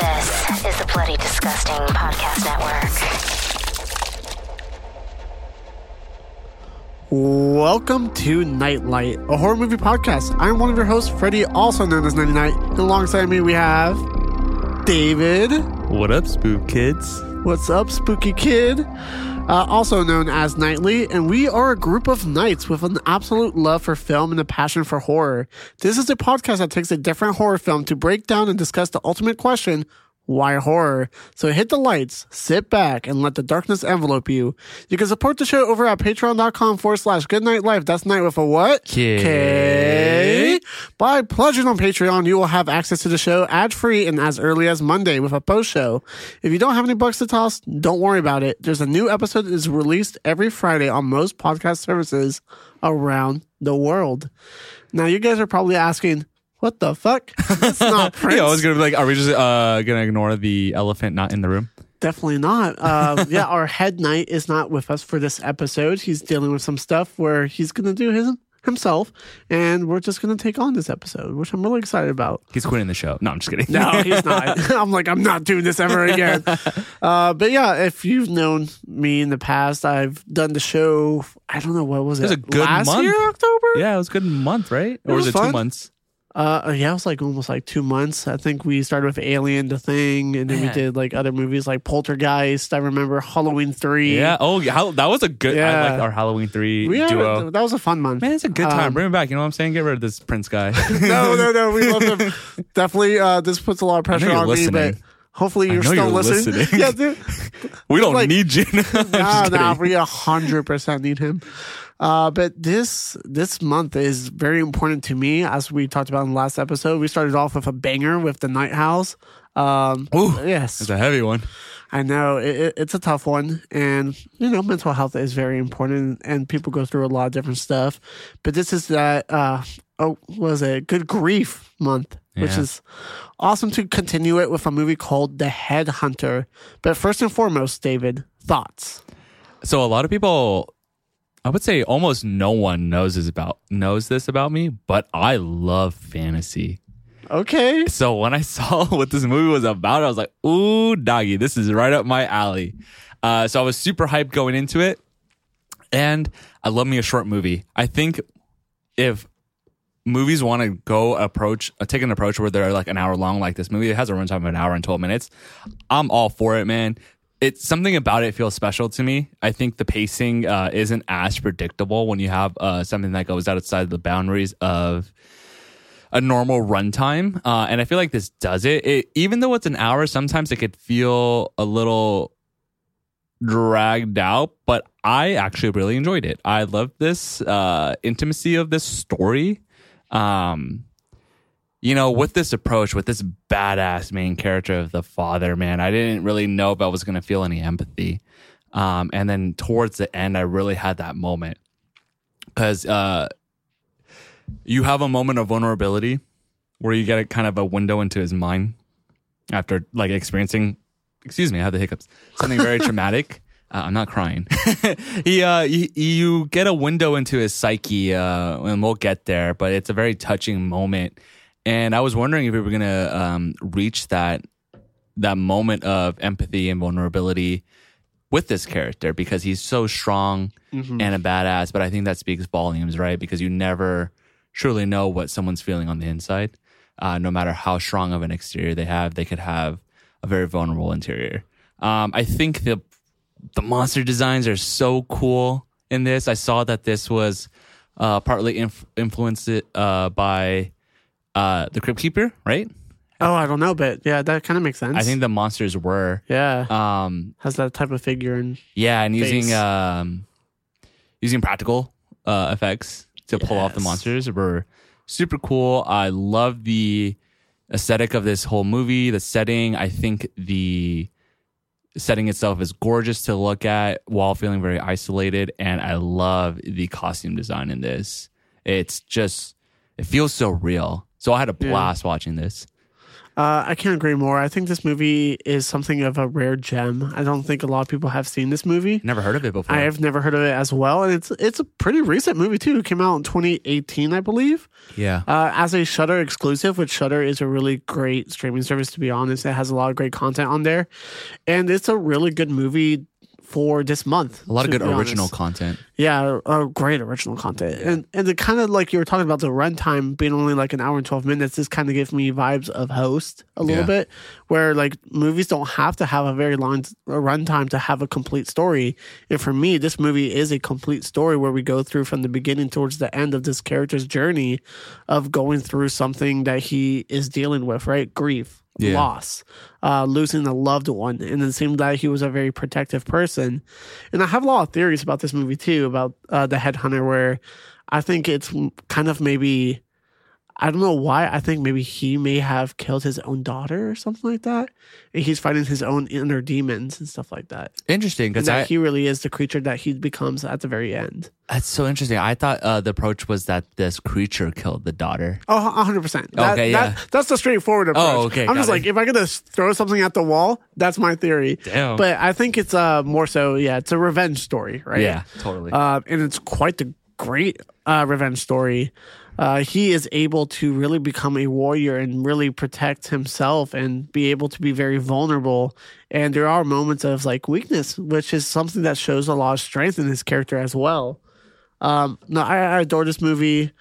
This is the Bloody Disgusting Podcast Network. Welcome to Knight Light, a horror movie podcast. I'm one of your hosts, Freddie, also known as Nighty Night. And alongside me, we have David. What up, spook kids? What's up, spooky kid? Uh, also known as Nightly, and we are a group of knights with an absolute love for film and a passion for horror. This is a podcast that takes a different horror film to break down and discuss the ultimate question why horror? So hit the lights, sit back, and let the darkness envelope you. You can support the show over at patreon.com forward slash goodknight life. That's night with a what? K. K. By pledging on Patreon, you will have access to the show ad free and as early as Monday with a post show. If you don't have any bucks to toss, don't worry about it. There's a new episode that is released every Friday on most podcast services around the world. Now, you guys are probably asking, what the fuck? That's not Prince. Yeah, I was gonna be like, are we just uh gonna ignore the elephant not in the room? Definitely not. Uh, yeah, our head knight is not with us for this episode. He's dealing with some stuff where he's going to do his himself, and we're just going to take on this episode, which I'm really excited about. He's quitting the show. No, I'm just kidding. No, he's not. I'm like, I'm not doing this ever again. Uh, but yeah, if you've known me in the past, I've done the show. I don't know what was it. It was a good last month. year, October. yeah, it was a good month, right? Or was was it two months? Uh, yeah, it was like almost like two months. I think we started with Alien, the Thing, and then we did like other movies like Poltergeist. I remember Halloween three. Yeah. Oh, yeah. That was a good. I Yeah. like our Halloween three We duo. that was a fun month. Man, it's a good time. Um, Bring him back. You know what I'm saying? Get rid of this Prince guy. no, no, no. We love him. Definitely, uh, this puts a lot of pressure on me, but hopefully you're still you're listening. listening. yeah, dude. we don't like- need you. Nah, nah, we a hundred percent need him. Uh, but this this month is very important to me, as we talked about in the last episode. We started off with a banger with the Night House. Um, Ooh, yes, It's a heavy one. I know it, it, it's a tough one, and you know, mental health is very important, and people go through a lot of different stuff. But this is that uh, oh, was it good grief month, which is awesome to continue it with a movie called The Headhunter. But first and foremost, David, thoughts. So a lot of people, I would say almost no one knows this about knows this about me, but I love fantasy. Okay, So when I saw what this movie was about, I was like, "Ooh, doggy, this is right up my alley." Uh, so I was super hyped going into it, and I love me a short movie. I think if movies want to go approach, uh, take an approach where they're like an hour long, like this movie, it has a runtime of an hour and twelve minutes. I'm all for it, man. It's something about it feels special to me. I think the pacing uh, isn't as predictable when you have uh, something that goes outside the boundaries of a normal runtime, uh, and I feel like this does it. it. Even though it's an hour, sometimes it could feel a little dragged out, but I actually really enjoyed it. I love this uh, intimacy of this story. Um, you know, with this approach, with this badass main character of the father, man, I didn't really know if I was going to feel any empathy. Um, and then towards the end, I really had that moment. Because uh, you have a moment of vulnerability where you get a kind of a window into his mind after like experiencing excuse me i have the hiccups something very traumatic. Uh, i'm not crying. He uh you, you get a window into his psyche uh and we'll get there but it's a very touching moment and i was wondering if we were gonna um reach that that moment of empathy and vulnerability with this character because he's so strong and a badass. But I think that speaks volumes, right? Because you never truly know what someone's feeling on the inside. Uh, no matter how strong of an exterior they have, they could have a very vulnerable interior. Um, I think the the monster designs are so cool in this. I saw that this was uh, partly inf- influenced uh, by uh, the Crypt Keeper, right? Oh, I don't know, but yeah, that kind of makes sense. I think the monsters were. yeah Um, has that type of figure and Yeah, and using um using practical uh effects to pull off the monsters were super cool. I love the aesthetic of this whole movie, the setting. I think the setting itself is gorgeous to look at while feeling very isolated. And I love the costume design in this. It's just, it feels so real. So I had a blast watching this. Uh, I can't agree more. I think this movie is something of a rare gem. I don't think a lot of people have seen this movie. Never heard of it before. I have never heard of it as well, and it's it's a pretty recent movie too. It came out in 2018, I believe, yeah. uh, as a Shudder exclusive. Which Shudder is a really great streaming service. To be honest, it has a lot of great content on there, and it's a really good movie for this month. a lot of good original honest. content. Yeah, uh, great original content, and and the kind of like you were talking about the runtime being only like an hour and twelve minutes. This kind of gives me vibes of Host a little Yeah. bit, where like movies don't have to have a very long runtime to have a complete story. And for me, this movie is a complete story where we go through from the beginning towards the end of this character's journey of going through something that he is dealing with, right? Grief, Yeah. loss, uh, losing a loved one, and it seemed that he was a very protective person. And I have a lot of theories about this movie too, about uh, the headhunter, where I think it's kind of maybe. I don't know why. I think maybe he may have killed his own daughter or something like that. And he's fighting his own inner demons and stuff like that. Interesting because he really is the creature that he becomes at the very end. that's so interesting. I thought uh, the approach was that this creature killed the daughter. Oh, 100%. That, Okay, yeah. that- that's the straightforward approach. Oh, okay, I'm just got like, if I could just throw something at the wall, that's my theory. Damn. But I think it's uh, more so, yeah, it's a revenge story, right? Yeah, totally. Uh, and it's quite the great uh, revenge story. Uh, he is able to really become a warrior and really protect himself and be able to be very vulnerable. And there are moments of like weakness, which is something that shows a lot of strength in his character as well. Um, no, I, I adore this movie.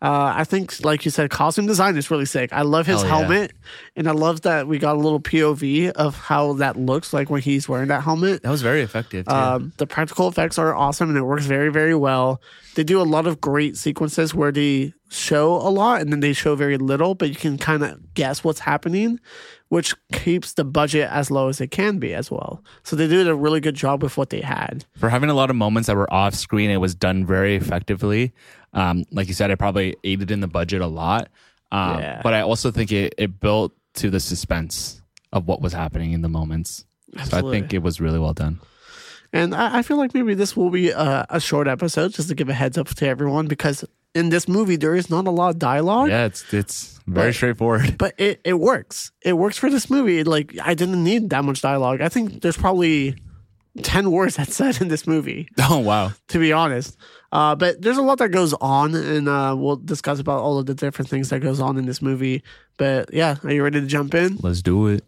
Uh, I think, like you said, costume design is really sick. I love his Hell yeah. helmet, and I love that we got a little POV of how that looks like when he's wearing that helmet. that was very effective. Too. Um, the practical effects are awesome and it works very, very well. They do a lot of great sequences where they show a lot and then they show very little, but you can kind of guess what's happening, which keeps the budget as low as it can be as well. So they did a really good job with what they had. for having a lot of moments that were off screen, it was done very effectively. Um, like you said, it probably aided in the budget a lot. Um, Yeah. But I also think it, it built to the suspense of what was happening in the moments. So I think it was really well done. And I, I feel like maybe this will be a, a short episode just to give a heads up to everyone because in this movie, there is not a lot of dialogue. Yeah, it's it's very But- straightforward. but it, it works. It works for this movie. Like I didn't need that much dialogue. I think there's probably ten words that's said in this movie, Oh wow, to be honest. Uh, but there's a lot that goes on, and uh, we'll discuss about all of the different things that goes on in this movie. But yeah, are you ready to jump in? let's do it.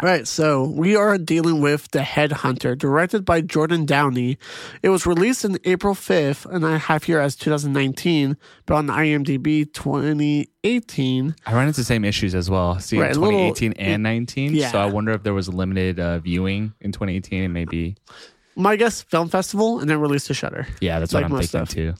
All right, so we are dealing with The Headhunter, directed by Jordan Downey. It was released in April 5th, and I have here as 2019, but on the IMDb 2018. I ran into the same issues as well. See, Right, a little- 2018 and 19. yeah. So I wonder if there was a limited uh, viewing in 2018 and maybe. My guess, film festival, and then released to Shudder. Yeah, that's Like what I'm thinking stuff. too.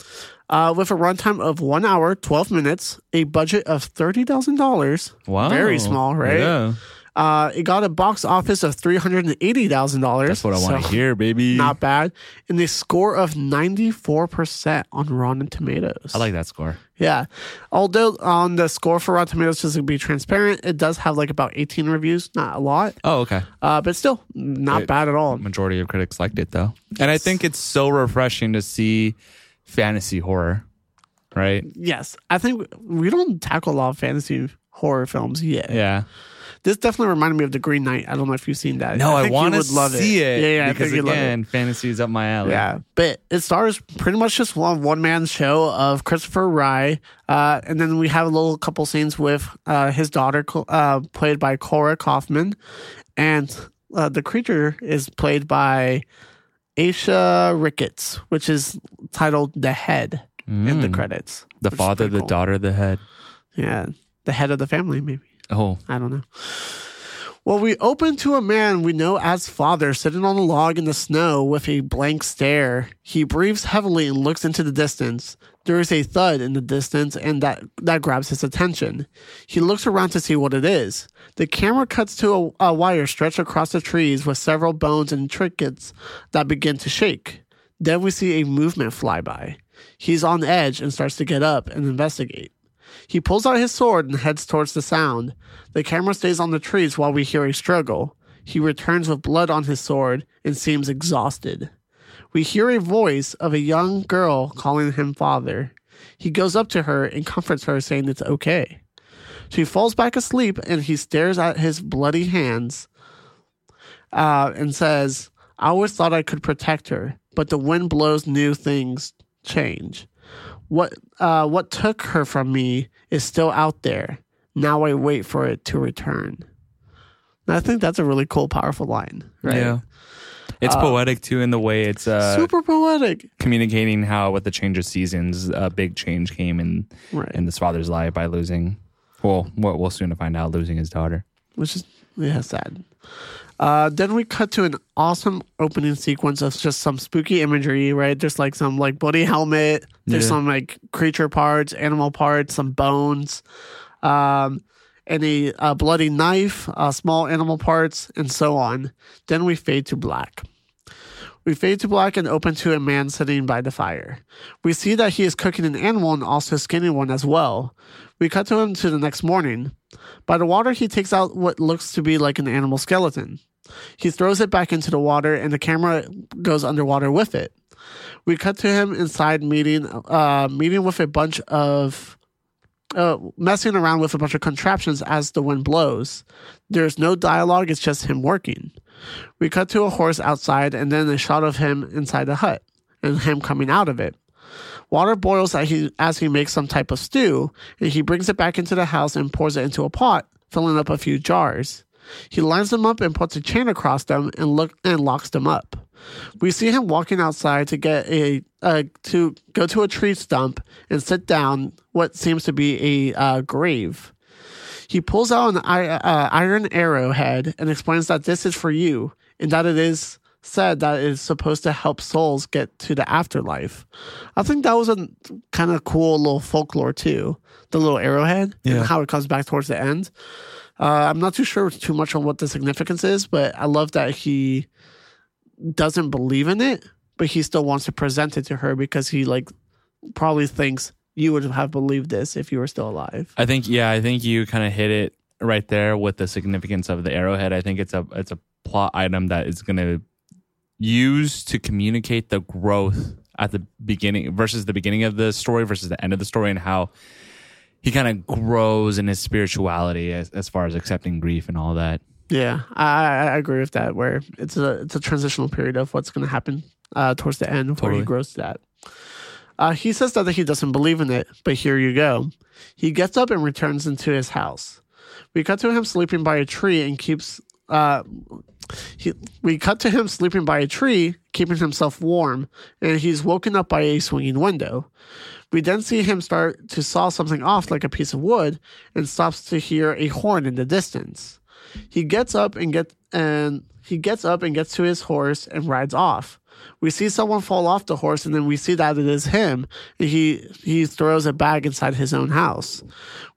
uh, with a runtime of one hour, 12 minutes, a budget of $30,000. Wow, Very small, right? Yeah, Uh, it got a box office of $380,000. that's what I want to so hear, baby. Not bad. And a score of 94% on Rotten Tomatoes. I like that score. Yeah. Although on the score for Rotten Tomatoes, just to be transparent, it does have like about 18 reviews, not a lot. Oh, okay. Uh, but still, not Wait. bad at all. Majority of critics liked it though, and I think it's so refreshing to see fantasy horror, right? Yes. I think we don't tackle a lot of fantasy horror films yet. Yeah. This definitely reminded me of The Green Knight. I don't know if you've seen that. No, I, you want to see it. Yeah, yeah, I because think you'd love it. again, fantasy is up my alley. Yeah, but it stars pretty much just one one man show of Christopher Rygh, uh, and then we have a little couple scenes with uh, his daughter, uh, played by Cora Kaufman, and uh, the creature is played by Aisha Ricketts, which is titled "The Head" in the credits. Mm. The father, the cool. daughter, the head. Yeah, the head of the family, maybe. Oh, I don't know. Well, we open to a man we know as father sitting on a log in the snow with a blank stare. He breathes heavily and looks into the distance. There is a thud in the distance, and that, that grabs his attention. He looks around to see what it is. The camera cuts to a, a wire stretched across the trees with several bones and trinkets that begin to shake. Then we see a movement fly by. He's on edge and starts to get up and investigate. He pulls out his sword and heads towards the sound. The camera stays on the trees while we hear a struggle. He returns with blood on his sword and seems exhausted. We hear a voice of a young girl calling him father. He goes up to her and comforts her, saying it's okay. She falls back asleep and he stares at his bloody hands uh, and says, I always thought I could protect her, but the wind blows new things change. What uh, what took her from me is still out there. Now I wait for it to return. And I think that's a really cool, powerful line, right? Yeah. It's poetic too in the way it's uh, Super poetic. communicating how with the change of seasons, a big change came in Right. in this father's life by losing. Well, we'll we'll soon find out losing his daughter. which is yeah sad. Uh, then we cut to an awesome opening sequence of just some spooky imagery. Right, there's like some like bloody helmet. There's Yeah. some like creature parts, animal parts, some bones, um, and a, uh bloody knife, uh, small animal parts, and so on. Then we fade to black. We fade to black and open to a man sitting by the fire. We see that he is cooking an animal and also skinning one as well. We cut to him to the next morning. By the water, he takes out what looks to be like an animal skeleton. He throws it back into the water, and the camera goes underwater with it. We cut to him inside meeting, uh, meeting with a bunch of, uh, messing around with a bunch of contraptions as the wind blows. There's no dialogue; it's just him working. We cut to a horse outside, and then a shot of him inside the hut, and him coming out of it. Water boils as he, as he makes some type of stew, and he brings it back into the house and pours it into a pot, filling up a few jars. He lines them up and puts a chain across them and look and locks them up. We see him walking outside to get a uh, to go to a tree stump and sit down what seems to be a uh, grave. He pulls out an uh, iron arrowhead and explains that this is for you and that it is said that it is supposed to help souls get to the afterlife. I think that was a kind of cool little folklore too. The little arrowhead Yeah. and how it comes back towards the end. Uh, I'm not too sure too much on what the significance is, but I love that he doesn't believe in it, but he still wants to present it to her because he like probably thinks you would have believed this if you were still alive. I think yeah, I think you kind of hit it right there with the significance of the arrowhead. I think it's a it's a plot item that is going to use to communicate the growth at the beginning versus the beginning of the story versus the end of the story and how he kind of grows in his spirituality as, as far as accepting grief and all that. Yeah, I, I agree with that. Where it's a it's a transitional period of what's going to happen uh, towards the end, where he grows to that. Uh, he says that he doesn't believe in it, but here you go. He gets up and returns into his house. We cut to him sleeping by a tree and keeps. Uh, he, we cut to him sleeping by a tree, keeping himself warm, and he's woken up by a swinging window. We then see him start to saw something off like a piece of wood and stops to hear a horn in the distance. He gets up and get and he gets up and gets to his horse and rides off. We see someone fall off the horse and then we see that it is him and he he throws a bag inside his own house.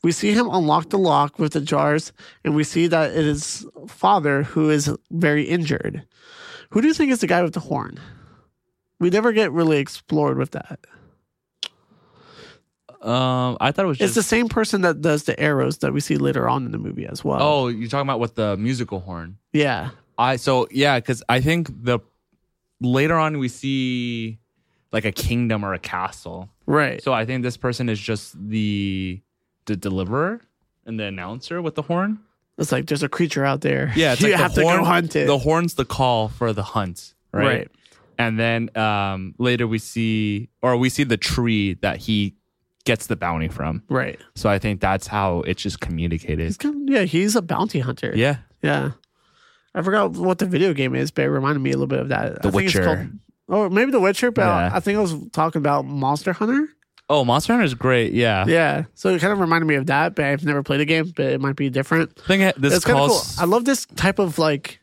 We see him unlock the lock with the jars and we see that it is father who is very injured. Who do you think is the guy with the horn? We never get really explored with that. Um, I thought it was It's the same person that does the arrows that we see later on in the movie as well. oh, you're talking about with the musical horn. yeah. I so yeah, because I think the later on we see like a kingdom or a castle. Right. So I think this person is just the the deliverer and the announcer with the horn. It's like there's a creature out there. Yeah, it's you like have the to horn, go hunt it. The horn's the call for the hunt, right? Right. And then um, later we see, or we see the tree that he gets the bounty from. right. So I think that's how it's just communicated. He's kind of, yeah, he's a bounty hunter. Yeah, Yeah. I forgot what the video game is, but it reminded me a little bit of that. The I Witcher. called, or maybe The Witcher, but Yeah. I think I was talking about Monster Hunter. Oh, Monster Hunter is great. Yeah. Yeah. So it kind of reminded me of that, but I've never played a game, but it might be different. I think this it's kind of cool. I love this type of like,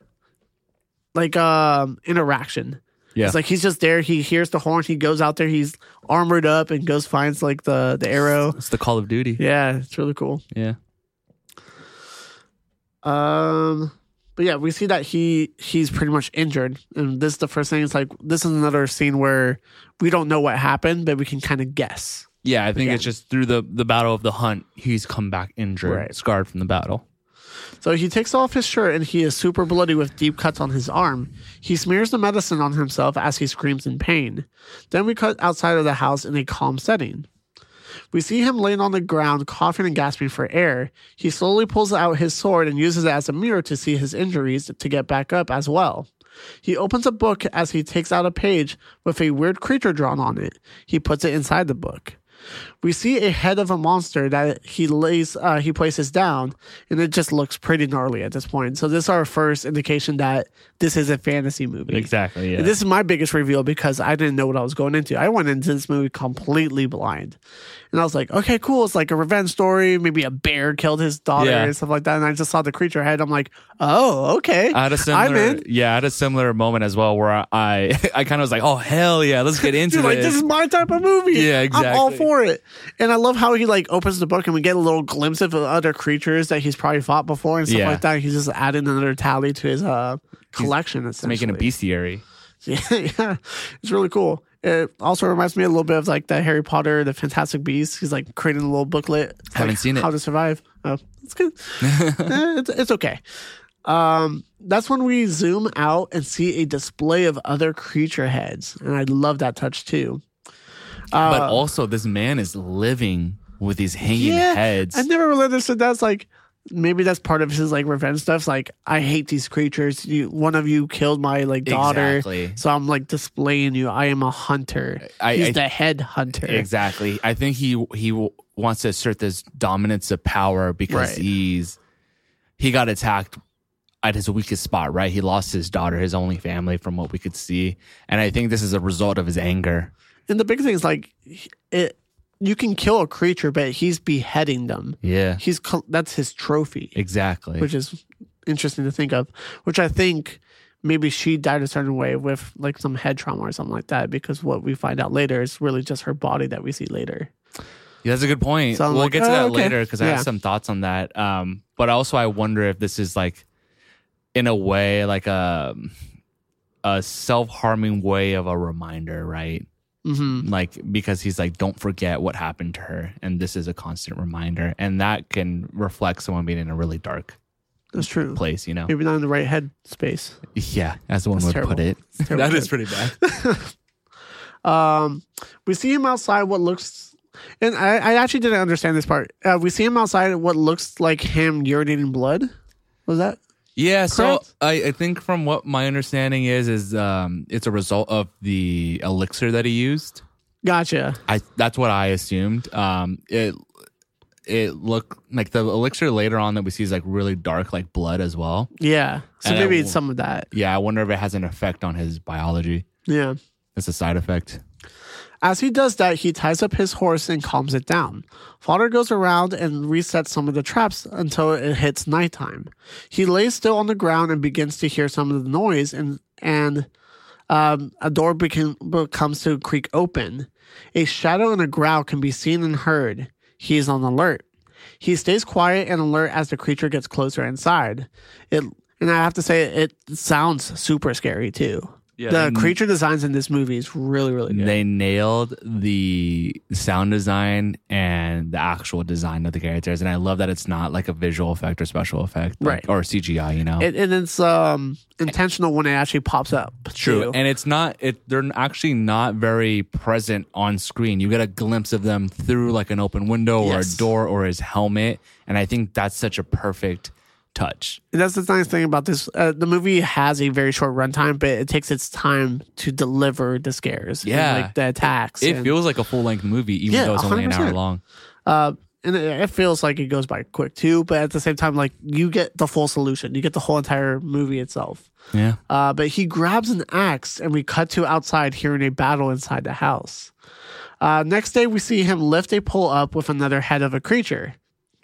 like um interaction. Yeah. It's like he's just there. He hears the horn. He goes out there. He's armored up and goes finds like the the arrow. It's the Call of Duty. Yeah, it's really cool. Yeah. Um, but yeah, we see that he he's pretty much injured, and this is the first thing. It's like this is another scene where we don't know what happened, but we can kind of guess. Yeah, I think Yeah. it's just through the the battle of the hunt, he's come back injured, Right. scarred from the battle. So he takes off his shirt and he is super bloody with deep cuts on his arm. He smears the medicine on himself as he screams in pain. Then we cut outside of the house in a calm setting. We see him laying on the ground, coughing and gasping for air. He slowly pulls out his sword and uses it as a mirror to see his injuries to get back up as well. He opens a book as he takes out a page with a weird creature drawn on it. He puts it inside the book. We see a head of a monster that he lays, uh, he places down, and it just looks pretty gnarly at this point. So this is our first indication that this is a fantasy movie. Exactly. Yeah. This is my biggest reveal because I didn't know what I was going into. I went into this movie completely blind. And I was like, okay, cool. It's like a revenge story. Maybe a bear killed his daughter Yeah. and stuff like that. And I just saw the creature head. I'm like, oh, okay. I had a I'm similar, yeah, I had a similar moment as well where I, I kind of was like, oh hell yeah, let's get into Dude, like this. this is my type of movie. Yeah, I'm all for it. And I love how he like opens the book and we get a little glimpse of other creatures that he's probably fought before and stuff Yeah. like that. He's just adding another tally to his uh collection. It's making a bestiary. Yeah, yeah, it's really cool. It also reminds me a little bit of like the Harry Potter, the Fantastic Beasts. He's like creating a little booklet. It's Haven't like, seen it. How to survive. Oh, it's good. Eh, it's, it's okay. Um, that's when we zoom out and see a display of other creature heads, and I love that touch too. but Uh, also, this man is living with these hanging heads. I never really understood that's like maybe that's part of his like revenge stuff. Like I hate these creatures. You one of you killed my like daughter, Exactly. so I'm like displaying you. I am a hunter. I- He's I- the head hunter. Exactly. I think he he w- wants to assert this dominance of power because Right. he's he got attacked at his weakest spot, right? He lost his daughter, his only family from what we could see. And I think this is a result of his anger. And the big thing is like it. You can kill a creature, but he's beheading them. Yeah. He's that's his trophy, Exactly. which is interesting to think of. Which I think maybe she died a certain way with like some head trauma or something like that. Because what we find out later is really just her body that we see later. Yeah, that's a good point. So we'll like, get to oh, that okay. later because I Yeah. have some thoughts on that. Um, but also I wonder if this is like, in a way, like a a self harming way of a reminder, right? Hmm Like because he's like, don't forget what happened to her, and this is a constant reminder, and that can reflect someone being in a really dark That's true. place, you know? Maybe not in the right head space. Yeah, as one That's would terrible. put it. that is pretty bad. Um, we see him outside. What looks, and I, I actually didn't understand this part. Uh, we see him outside. What looks like him urinating blood. Was that? Yeah, so I, I think from what my understanding is, is um, it's a result of the elixir that he used. Gotcha. I that's what I assumed. Um, it it looked like the elixir later on that we see is like really dark, like blood as well. Yeah. So And maybe I- it's some of that. Yeah, I wonder if it has an effect on his biology. Yeah. It's a side effect. As he does that, he ties up his horse and calms it down. Father goes around and resets some of the traps until it hits nighttime. He lays still on the ground and begins to hear some of the noise, and and um, a door became, becomes to creak open. A shadow and a growl can be seen and heard. He is on alert. He stays quiet and alert as the creature gets closer inside. It and I have to say it sounds super scary too. Yeah, the creature designs in this movie is really really good. They nailed the sound design and the actual design of the characters, and I love that it's not like a visual effect or special effect, like- Right. Or CGI. You know, It, and it's um intentional when it actually pops up. True, too. and it's not. It they're actually not very present on screen. You get a glimpse of them through like an open window or a door or his helmet, and I think that's such a perfect touch. And that's the nice thing about this. Uh, the movie has a very short runtime, but it takes its time to deliver the scares. and, Yeah. like the attacks. It and, feels like a full length movie, even Yeah, though it's only an hour long. uh, and it, it feels like it goes by quick too. But at the same time, like you get the full solution. You get the whole entire movie itself. Yeah, Uh, but he grabs an axe, and we cut to outside hearing a battle inside the house. Uh, next day, we see him lift a pole up with another head of a creature.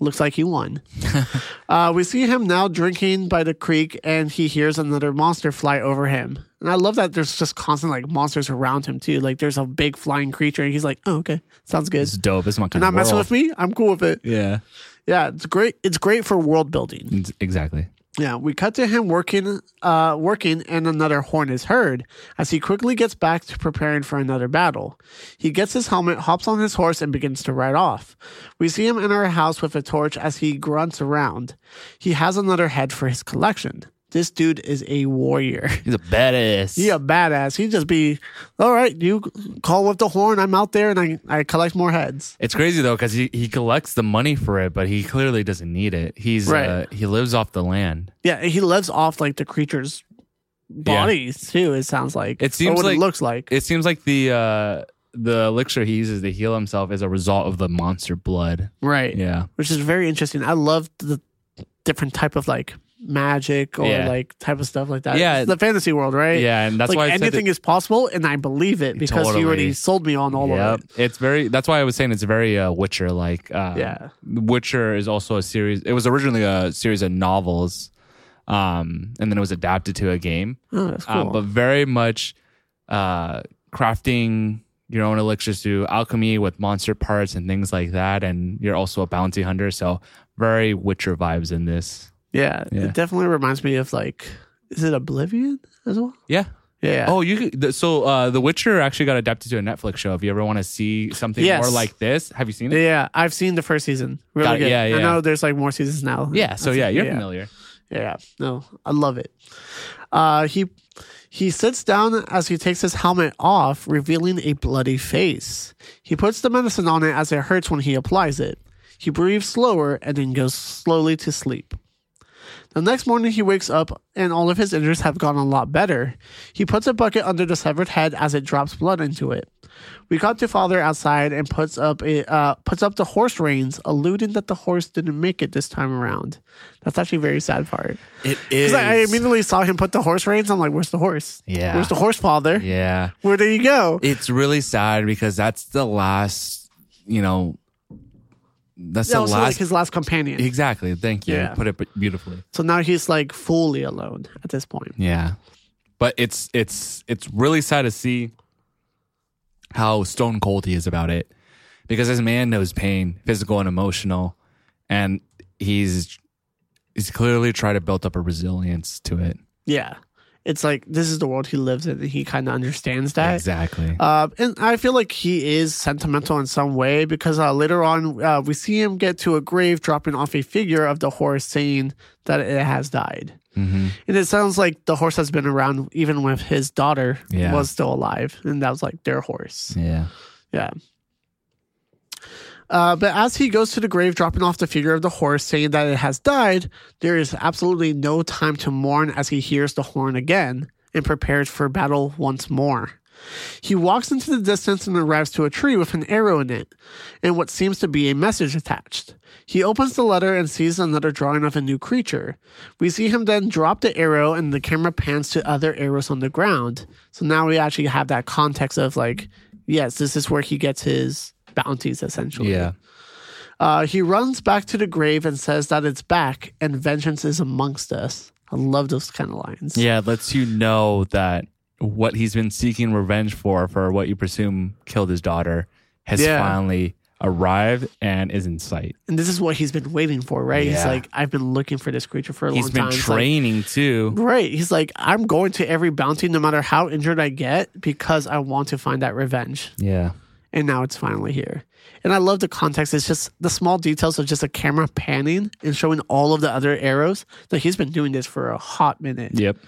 Looks like he won. uh, we see him now drinking by the creek, and he hears another monster fly over him. And I love that there's just constant like monsters around him too. Like there's a big flying creature, and he's like, "Oh, okay, sounds good." it's dope. It's my You're not of messing world. with me. I'm cool with it. Yeah, Yeah, it's great. It's great for world building. It's- exactly. Yeah, we cut to him working, uh, working, and another horn is heard as he quickly gets back to preparing for another battle. He gets his helmet, hops on his horse, and begins to ride off. We see him enter a house with a torch as he grunts around. He has another head for his collection. This dude is a warrior. He's a badass. He's a badass. He'd just be, all right, you call with the horn. I'm out there and I, I collect more heads. It's crazy though because he, he collects the money for it, but he clearly doesn't need it. He's Right. uh, he lives off the land. Yeah, he lives off like the creature's bodies too. It sounds like It seems or what like it looks like. It seems like the uh, the elixir he uses to heal himself is a result of the monster blood. right. Yeah, which is very interesting. I love the different type of like magic or Yeah. like type of stuff like that. Yeah. It's the fantasy world, right? yeah, and that's like why anything is possible, and I believe it because Totally. you already sold me on all Yep. of it. It's very. That's why I was saying it's very uh, Witcher like. Uh, Yeah. Witcher is also a series. It was originally a series of novels, um, and then it was adapted to a game. Oh, that's Uh, cool. but very much uh, crafting your own elixirs through alchemy with monster parts and things like that. And you're also a bounty hunter, so very Witcher vibes in this. Yeah, yeah. it definitely reminds me of like, is it Oblivion as well? Yeah. Yeah. Oh, you could- so uh, The Witcher actually got adapted to a Netflix show. If you ever want to see something Yes. more like this, have you seen it? yeah. I've seen the first season. Really Got it. good. Yeah, I know there's like more seasons now. Yeah. So yeah, you're familiar. Yeah, no, I love it. Uh, he he sits down as he takes his helmet off, revealing a bloody face. He puts the medicine on it as it hurts when he applies it. He breathes slower and then goes slowly to sleep. The next morning, he wakes up and all of his injuries have gone a lot better. He puts a bucket under the severed head as it drops blood into it. We got to father outside and puts up a uh, puts up the horse reins, alluding that the horse didn't make it this time around. That's actually a very sad part. It is. I, I immediately saw him put the horse reins. I'm like, "Where's the horse? Yeah. where's the horse father? Yeah. Where did he go?" It's really sad because that's the last, you know, that's That the was last. like his last companion. exactly. Thank you. Yeah. Put it beautifully. so now he's like fully alone at this point. Yeah. But it's it's it's really sad to see how stone cold he is about it. Because this man knows pain, physical and emotional, and he's he's clearly tried to build up a resilience to it. Yeah, it's like this is the world he lives in, and he kind of understands that. Exactly. Uh, and I feel like he is sentimental in some way because uh, later on uh, we see him get to a grave, dropping off a figure of the horse, saying that it has died. hmm And it sounds like the horse has been around even when his daughter Yeah. was still alive, and that was like their horse. Yeah. Yeah. Uh, but as he goes to the grave, dropping off the figure of the horse, saying that it has died, there is absolutely no time to mourn as he hears the horn again and prepares for battle once more. He walks into the distance and arrives to a tree with an arrow in it and what seems to be a message attached. He opens the letter and sees another drawing of a new creature. We see him then drop the arrow and the camera pans to other arrows on the ground. So now we actually have that context of like, yes, this is where he gets his bounties essentially. Yeah. Uh, he runs back to the grave and says that it's back and vengeance is amongst us. I love those kind of lines. Yeah, it lets you know that what he's been seeking revenge for, for what you presume killed his daughter, has Yeah. finally arrived and is in sight. And this is what he's been waiting for, right? He's like, I've been looking for this creature for a He's long been time. It's like- training too. Right. He's like, I'm going to every bounty, no matter how injured I get, because I want to find that revenge. Yeah. And now it's finally here. And I love the context. It's just the small details of just a camera panning and showing all of the other arrows. That he's been doing this for a hot minute. Yep.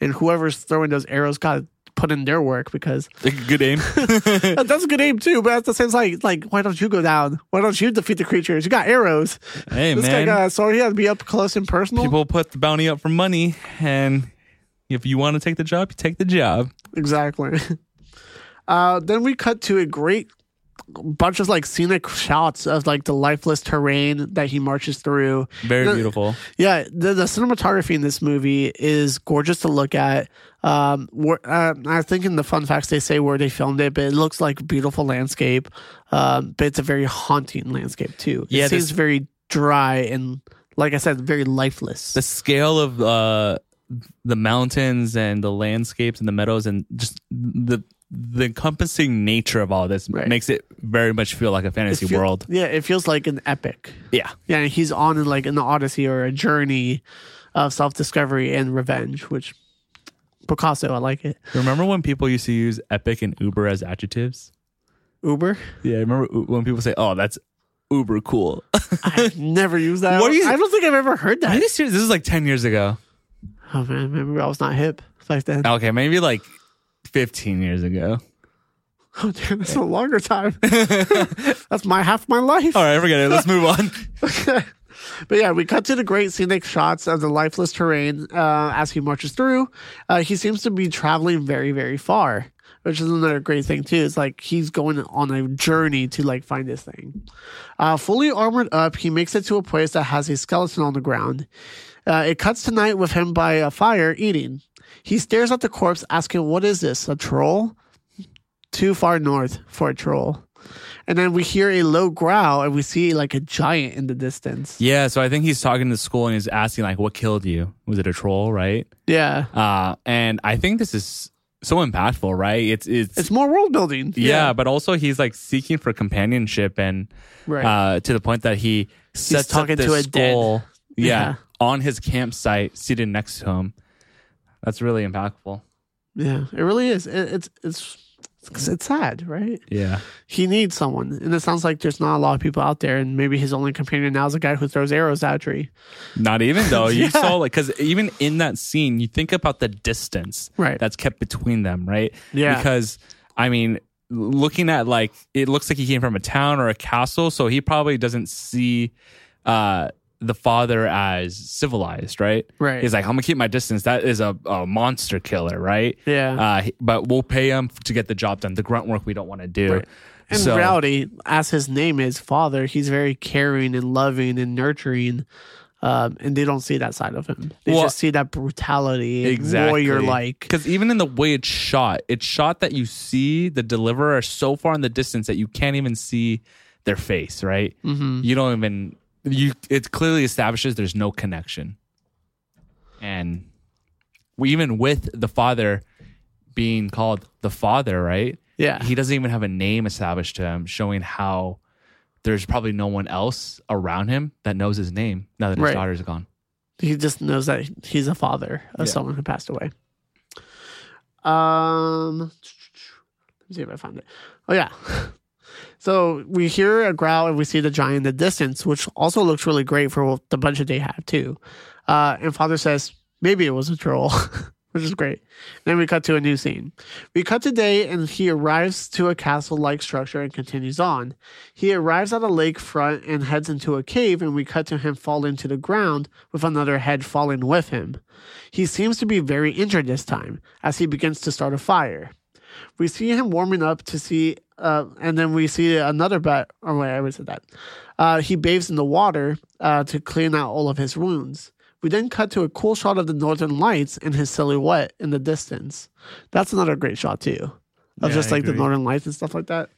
And whoever's throwing those arrows got to put in their work because Good aim. that's a good aim too. But at the same time, like, why don't you go down? Why don't you defeat the creatures? You got arrows. hey This man. guy got a sword. He had to be up close and personal. People put the bounty up for money, and if you want to take the job, you take the job. Exactly. Uh, then we cut to a great bunch of like scenic shots of like the lifeless terrain that he marches through. Very The- beautiful. Yeah, the, the cinematography in this movie is gorgeous to look at. Um, uh, I think in the fun facts they say where they filmed it, but it looks like beautiful landscape. Um, but it's a very haunting landscape too. Yeah, seems this- very dry and, like I said, very lifeless. The scale of uh, the mountains and the landscapes and the meadows and just the the encompassing nature of all this Right. makes it very much feel like a fantasy feel- world. Yeah, it feels like an epic. Yeah. Yeah, he's on like an odyssey or a journey. of self discovery and revenge, which Picasso, I like it. Remember when people used to use epic and uber as adjectives? Uber. Yeah, I remember when people say, "Oh, that's uber cool." I never used that. What do you- I don't think I've ever heard that. This is like ten years ago. Oh man, maybe I was not hip back then. Okay, maybe like fifteen years ago. Oh damn, that's a longer time. that's my half my life. All right, forget it. Let's move on. okay. But yeah, we cut to the great scenic shots of the lifeless terrain uh, as he marches through. Uh, he seems to be traveling very, very far, which is another great thing too. It's like he's going on a journey to like find this thing. Uh, fully armored up, he makes it to a place that has a skeleton on the ground. Uh, it cuts to night with him by a fire eating. He stares at the corpse, asking, "What is this? A troll?" Too far north for a troll. And then we hear a low growl, and we see like a giant in the distance. yeah, so I think he's talking to school and he's asking like, "What killed you? Was it a troll?" Right? Yeah. Uh, and I think this is so impactful, right? It's it's, It's more world building. yeah, but also he's like seeking for companionship and Right. uh, to the point that he sets talking up this to a dead- yeah, Yeah. on his campsite, seated next to him. That's really impactful. yeah, it really is. It, it's it's it's sad, right? Yeah. He needs someone, and it sounds like there's not a lot of people out there. And maybe his only companion now is a guy who throws arrows at a tree. Not even though you Yeah. saw like because even in that scene, you think about the distance Right. that's kept between them, right? Yeah. Because I mean, looking at like it looks like he came from a town or a castle, so he probably doesn't see uh the father as civilized, right? Right. He's like, I'm gonna keep my distance. That is a, a monster killer, right? Yeah. Uh, but we'll pay him to get the job done. The grunt work we don't want to do. Right. In So- reality, as his name is father, he's very caring and loving and nurturing. Um, and they don't see that side of him. They Well, just see that brutality, exactly warrior like. because even in the way it's shot it's shot that you see the deliverer so far in the distance that you can't even see their face right mm-hmm. you don't even you it clearly establishes there's no connection and we, even with the father being called the father right Yeah. he doesn't even have a name established to him showing how there's probably no one else around him that knows his name now that his Right. daughter's gone He just knows that he's a father of Yeah. someone who passed away. Um, let me see if I find it. Oh yeah. So we hear a growl and we see the giant in the distance, which also looks really great for what the budget they have too. Uh, and father says maybe it was a troll, which is great. then we cut to a new scene. We cut to day and he arrives to a castle-like structure and continues on. He arrives at a lake front and heads into a cave, and we cut to him fall into the ground with another head falling with him. He seems to be very injured this time as he begins to start a fire. We see him warming up to see, uh, and then we see another bat. Oh wait, I already said that. Uh, he bathes in the water uh, to clean out all of his wounds. We then cut to a cool shot of the northern lights and his silhouette in the distance. That's another great shot too, of Yeah, just like the northern lights and stuff like that.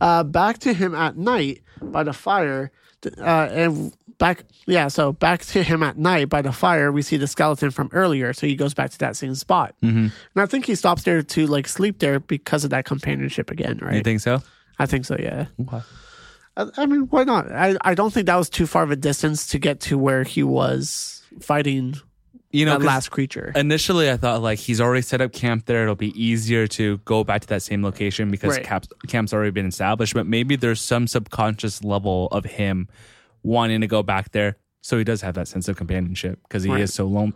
Uh, back to him at night by the fire, uh, and back, yeah. So back to him at night by the fire, we see the skeleton from earlier. So he goes back to that same spot, mm-hmm. and I think he stops there to like sleep there because of that companionship again, right? you think so I think so, yeah. I, I mean, why not? I, I don't think that was too far of a distance to get to where he was fighting you know last creature. Initially, I thought like he's already set up camp there. It'll be easier to go back to that same location because Right. camp's, camp's already been established. But maybe there's some subconscious level of him wanting to go back there, so he does have that sense of companionship because he Right. is so lone,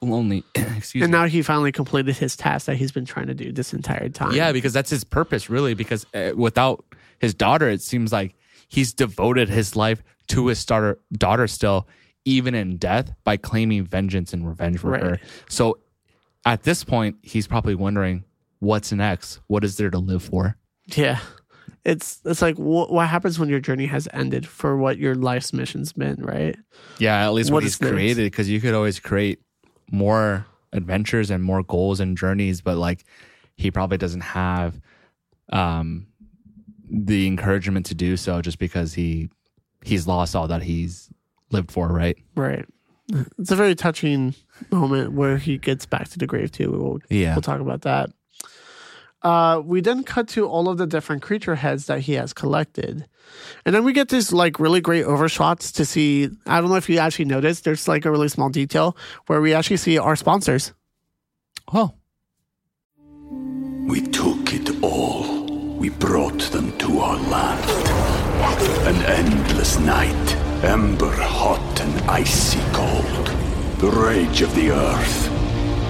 lonely. Excuse and me. now he finally completed his task that he's been trying to do this entire time. Yeah, because that's his purpose, really. Because uh, without his daughter, it seems like he's devoted his life to his daughter, daughter still, even in death, by claiming vengeance and revenge for Right. her. So at this point, he's probably wondering, what's next? What is there to live for? Yeah. It's it's like what, what happens when your journey has ended for what your life's mission's been, right? Yeah, at least what, What he's created, because you could always create more adventures and more goals and journeys, but like he probably doesn't have um the encouragement to do so just because he he's lost all that he's lived for, right? Right. It's a very touching moment where he gets back to the grave too. We'll, Yeah. we'll talk about that. Uh, we then cut to all of the different creature heads that he has collected. And then we get these like really great overshots to see. I don't know if you actually noticed, there's like a really small detail where we actually see our sponsors. Oh, We took it all. We brought them to our land. An endless night, ember hot and icy cold. The rage of the earth.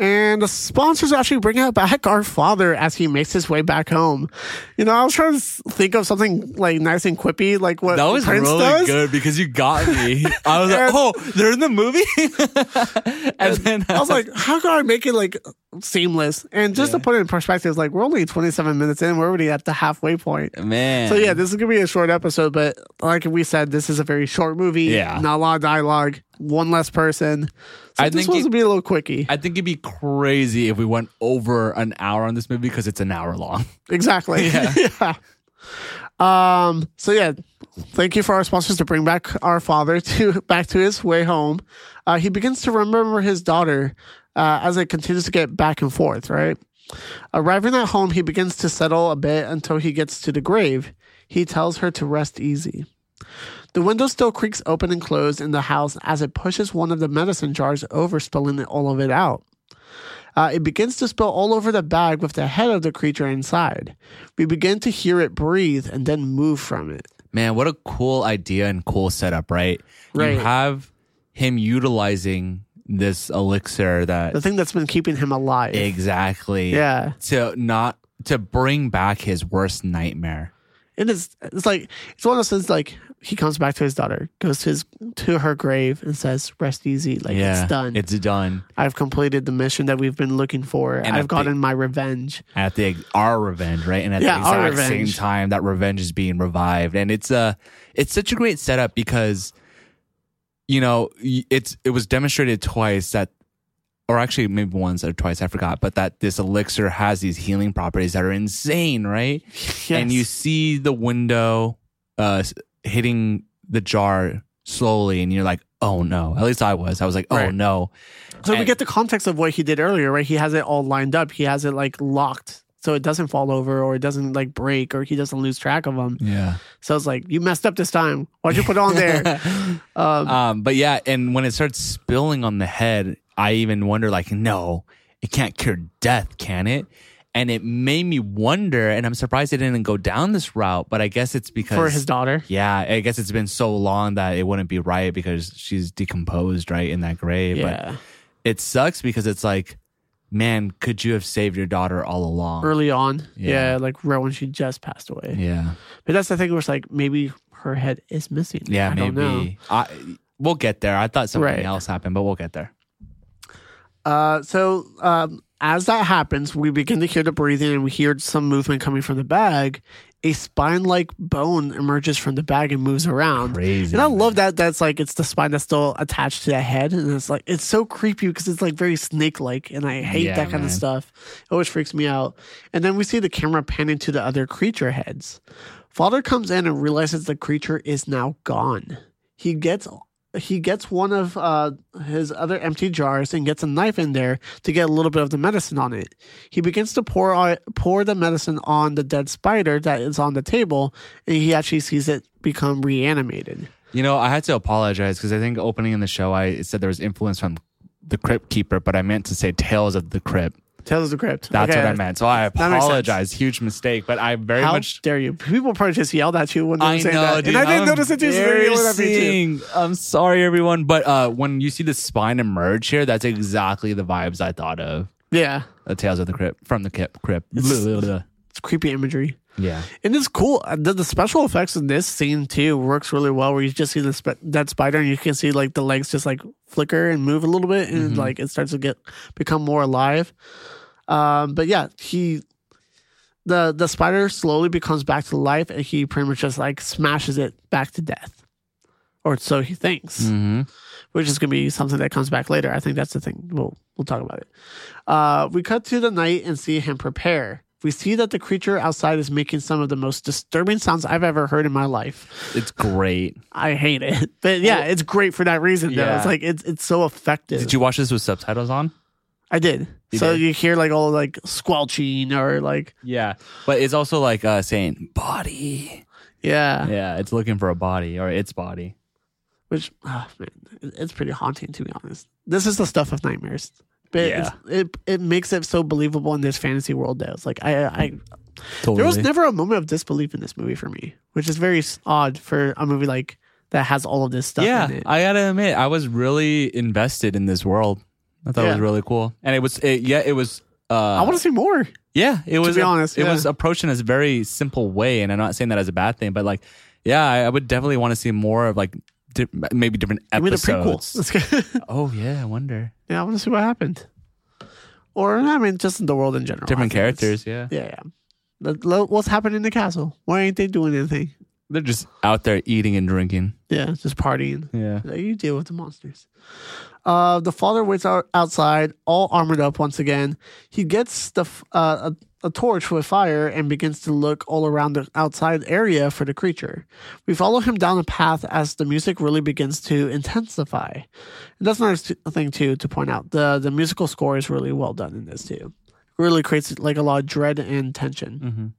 And the sponsors actually bring out back our father as he makes his way back home. You know, I was trying to think of something like nice and quippy, like what that was Prince really does. good because you got me. I was like, oh, they're in the movie. and then I was like, how can I make it like seamless? And just to put it in perspective, like we're only 27 minutes in, we're already at the halfway point. man. So yeah, this is gonna be a short episode, but like we said, this is a very short movie. Yeah. not a lot of dialogue, one less person. So I this think it- gonna be a little quickie. I think it'd be crazy if we went over an hour on this movie because it's an hour long. Exactly. Yeah. yeah. Um. So yeah, thank you for our sponsors to bring back our father to back to his way home. Uh, he begins to remember his daughter uh, as it continues to get back and forth. Right. Arriving at home, he begins to settle a bit until he gets to the grave. He tells her to rest easy. The window still creaks open and closed in the house as it pushes one of the medicine jars over, spilling all of it out. Uh, it begins to spill all over the bag with the head of the creature inside. We begin to hear it breathe and then move from it. Man, what a cool idea and cool setup, right? Right. You have him utilizing this elixir that The thing that's been keeping him alive. exactly Yeah. to not to bring back his worst nightmare. It is. It's like it's one of those things. Like he comes back to his daughter, goes to his to her grave, and says, "Rest easy. Like yeah, it's done. It's done. I've completed the mission that we've been looking for. And I've gotten the- my revenge." At the our revenge, right? And at Yeah, the exact same time, that revenge is being revived, and it's a it's such a great setup because you know it's it was demonstrated twice that or actually maybe once or twice I forgot, but that this elixir has these healing properties that are insane, right? And you see the window uh hitting the jar slowly and you're like, "Oh no." At least I was. I was like, "Oh Right. no." So we and- get the context of what he did earlier, right? He has it all lined up. He has it like locked, so it doesn't fall over or it doesn't like break or he doesn't lose track of them. Yeah. So it's like you messed up this time. Why'd you put it on there? um, Um, but yeah, and when it starts spilling on the head, I even wonder, like, no, it can't cure death, can it? And it made me wonder, and I'm surprised it didn't go down this route. But I guess it's because for his daughter. Yeah, I guess it's been so long that it wouldn't be right because she's decomposed, right, in that grave. Yeah. But it sucks because it's like, man, could you have saved your daughter all along? Early on, Yeah. yeah. like right when she just passed away. Yeah, But that's the thing where it's like maybe her head is missing. yeah, I don't know. maybe. I, we'll get there. I thought something Right. else happened, but we'll get there. Uh, so um, as that happens, we begin to hear the breathing and we hear some movement coming from the bag. A spine-like bone emerges from the bag and moves around. Crazy, And I love that. That's like it's the spine that's still attached to the head, and it's like it's so creepy because it's like very snake-like, and I hate Yeah, that kind man. of stuff. It always freaks me out. And then we see the camera panning to the other creature heads. Father comes in and realizes the creature is now gone. He gets he gets one of uh, his other empty jars and gets a knife in there to get a little bit of the medicine on it. He begins to pour pour the medicine on the dead spider that is on the table, and he actually sees it become reanimated. You know, I had to apologize because I think opening in the show, I said there was influence from the Crypt Keeper, but I meant to say Tales of the Crypt. Tales of the Crypt. That's Okay. what I meant. So I That makes sense. apologize. Huge mistake, but I very How much. dare you? People probably just yelled at you when they were I saying know, that. dude. and I didn't I'm notice it too. So they yelled at me too. embarrassing. I'm sorry, everyone. But uh, when you see the spine emerge here, that's exactly the vibes I thought of. Yeah, The Tales of the Crypt from the Crypt. Crypt. It's- it's creepy imagery. Yeah. And it's cool. Uh, The, the special effects in this scene too works really well. Where you just see the sp- that spider, and you can see like the legs just like flicker and move a little bit, and Mm-hmm. like it starts to get become more alive. Um, but yeah, he the the spider slowly becomes back to life, and he pretty much just like smashes it back to death, or so he thinks. Mm-hmm. which is going to be something that comes back later. I think that's the thing. We'll we'll talk about it. Uh, we cut to the night and see him prepare. We see that the creature outside is making some of the most disturbing sounds I've ever heard in my life. It's great. I hate it, but yeah, it's great for that reason. Though. Yeah. It's like it's it's so effective. Did you watch this with subtitles on? I did. So you hear like all like squelching or like Yeah, but it's also like uh, saying body. yeah, Yeah, it's looking for a body or its body. which ah, man, it's pretty haunting to be honest. This is the stuff of nightmares. But Yeah. it's, it it makes it so believable in this fantasy world. Though it's like I I Totally. There was never a moment of disbelief in this movie for me, which is very odd for a movie like that has all of this stuff yeah, in it. I gotta admit, I was really invested in this world. I thought it was Yeah. really cool, and it was. It, yeah, it was. Uh, I want to see more. Yeah, it was. be honest, it yeah. was approached in a very simple way, and I'm not saying that as a bad thing, but like, yeah, I, I would definitely want to see more of like di- maybe different Give me the episodes. prequel. Let's go. Oh yeah, I wonder yeah, I want to see what happened. Or I mean, just in the world in general. different I think it's- characters. Yeah, Yeah, yeah. Let- let- What's happening in the castle? Why ain't they doing anything? they're just out there eating and drinking. Yeah, just partying. Yeah, Like, You deal with the monsters. Uh, the father waits out outside, all armored up once again. He gets the f- uh, a, a torch with fire and begins to look all around the outside area for the creature. We follow him down the path as the music really begins to intensify. And that's another thing too to point out. the The musical score is really well done in this too. Really creates like a lot of dread and tension.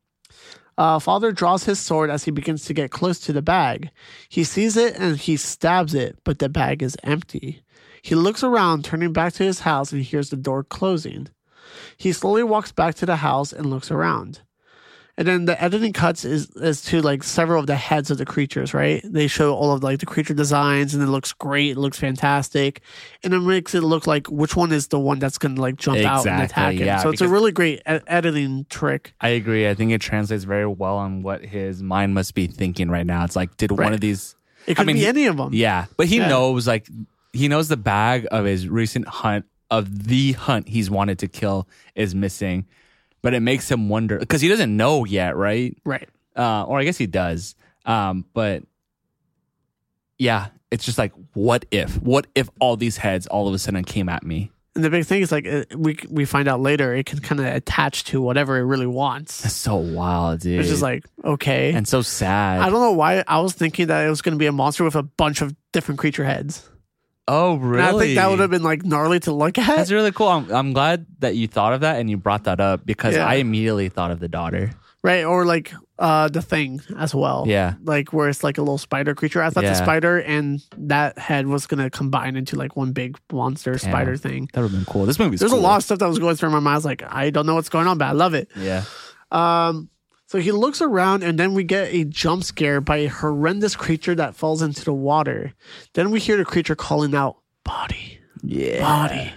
Uh, Father draws his sword as he begins to get close to the bag. He sees it and he stabs it, but the bag is empty. He looks around, turning back to his house, and hears the door closing. He slowly walks back to the house and looks around. And then the editing cuts is, is to like several of the heads of the creatures, right? They show all of like the creature designs and it looks great, it looks fantastic. And it makes it look like which one is the one that's gonna like jump out and attack him. yeah, so it's a really great e- editing trick. I agree. I think it translates very well on what his mind must be thinking right now. It's like, did one of these? It could I mean, be any of them. Yeah, but he Yeah. knows like he knows the bag of his recent hunt of the hunt he's wanted to kill is missing, but it makes him wonder because he doesn't know yet, right? Right. Uh, or I guess he does, um, but yeah, it's just like, what if? What if all these heads all of a sudden came at me? And the big thing is like we we find out later it can kind of attach to whatever it really wants. That's so wild, dude. Which is like okay. and so sad. I don't know why I was thinking that it was going to be a monster with a bunch of different creature heads. Oh, really? And I think that would have been like gnarly to look at. That's really cool. I'm, I'm glad that you thought of that and you brought that up because Yeah. I immediately thought of the daughter. right? Or like uh the thing as well. Yeah. Like where it's like a little spider creature. I thought Yeah. the spider and that head was going to combine into like one big monster spider thing. That would have been cool. This movie's There's cool. a lot of stuff that was going through my mind. I was like, I don't know what's going on, but I love it. Yeah. Um, so he looks around, and then we get a jump scare by a horrendous creature that falls into the water. Then we hear the creature calling out, "Body, Yeah. body."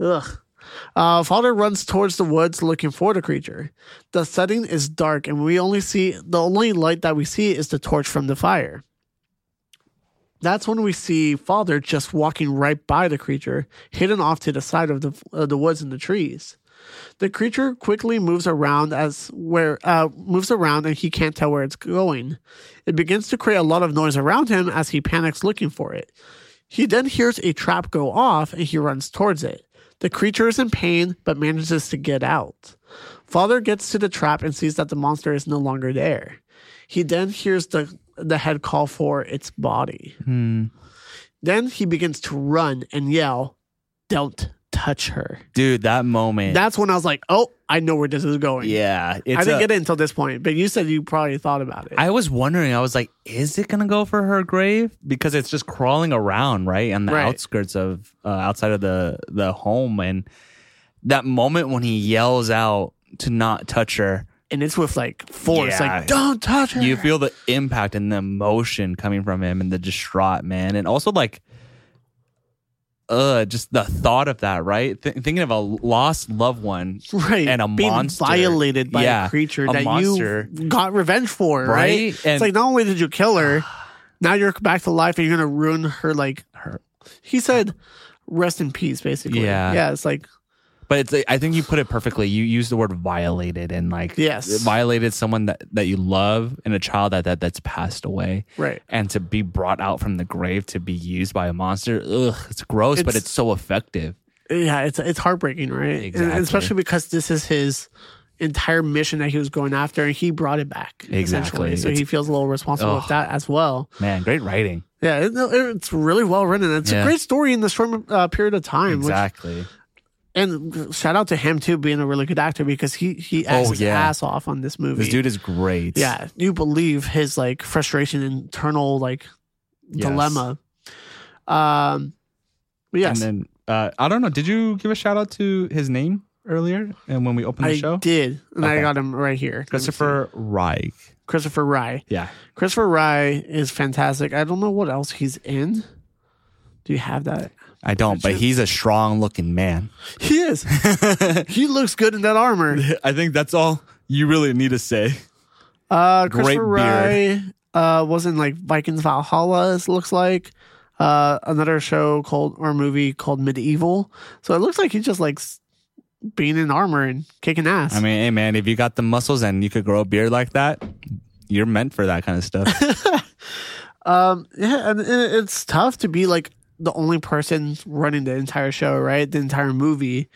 Ugh. Uh, Father runs towards the woods looking for the creature. The setting is dark, and we only see the only light that we see is the torch from the fire. That's when we see Father just walking right by the creature, hidden off to the side of the uh, the woods and the trees. The creature quickly moves around as where uh, moves around and he can't tell where it's going. It begins to create a lot of noise around him as he panics looking for it. He then hears a trap go off and he runs towards it. The creature is in pain but manages to get out. Father gets to the trap and sees that the monster is no longer there. He then hears the the head call for its body. Then he begins to run and yell, "Don't touch her." Dude, that moment. That's when I was like, "Oh, I know where this is going." yeah. I didn't a- get it until this point, but you said you probably thought about it. I was wondering, I was like, is it going to go for her grave? Because it's just crawling around, right? On the Right. outskirts of, uh, outside of the, the home. And that moment when he yells out to not touch her, and it's with like force, Yeah. like "Don't touch her." you feel the impact and the emotion coming from him and the distraught man. And also, like, uh, just the thought of that, right? Th- thinking of a lost loved one right and a being monster. violated by Yeah, a creature a that monster. you got revenge for, right? Right? it's And- like not only did you kill her, now you're back to life and you're gonna ruin her. Like Her- he said, "Rest in peace." Basically, Yeah. yeah. It's like But it's I think you put it perfectly. You use the word violated and like Yes. violated someone that, that you love and a child that, that that's passed away. Right. And to be brought out from the grave to be used by a monster, ugh, it's gross, but It's- it's so effective. yeah, it's it's heartbreaking, right? And Exactly. especially because this is his entire mission that he was going after, and he brought it back. Exactly. So It's- he feels a little responsible with Oh. that as well. Man, great writing. Yeah, it, it's really well written. It's Yeah. a great story in the short uh, period of time. which- Exactly. And shout out to him too, being a really good actor because he he acts Oh, his yeah. ass off on this movie. This dude is great. yeah, you believe his like frustration, internal like Yes. dilemma. Um, but yes, And then uh, I don't know. Did you give a shout out to his name earlier? And when we opened the show? I show, did, and I got him right here. Let me see. Christopher Rygh. Christopher Rygh. Yeah. Christopher Rygh is fantastic. I don't know what else he's in. Do you have that? I don't, but he's a strong looking man. He is. he looks good in that armor. I think that's all you really need to say. Uh, Great Christopher Rygh uh, was in like Vikings Valhalla. It looks like uh, another show called or movie called Medieval. So it looks like he's just like being in armor and kicking ass. I mean, hey man, if you got the muscles and you could grow a beard like that, you're meant for that kind of stuff. um, yeah, and it's tough to be like the only person running the entire show, right? The entire movie.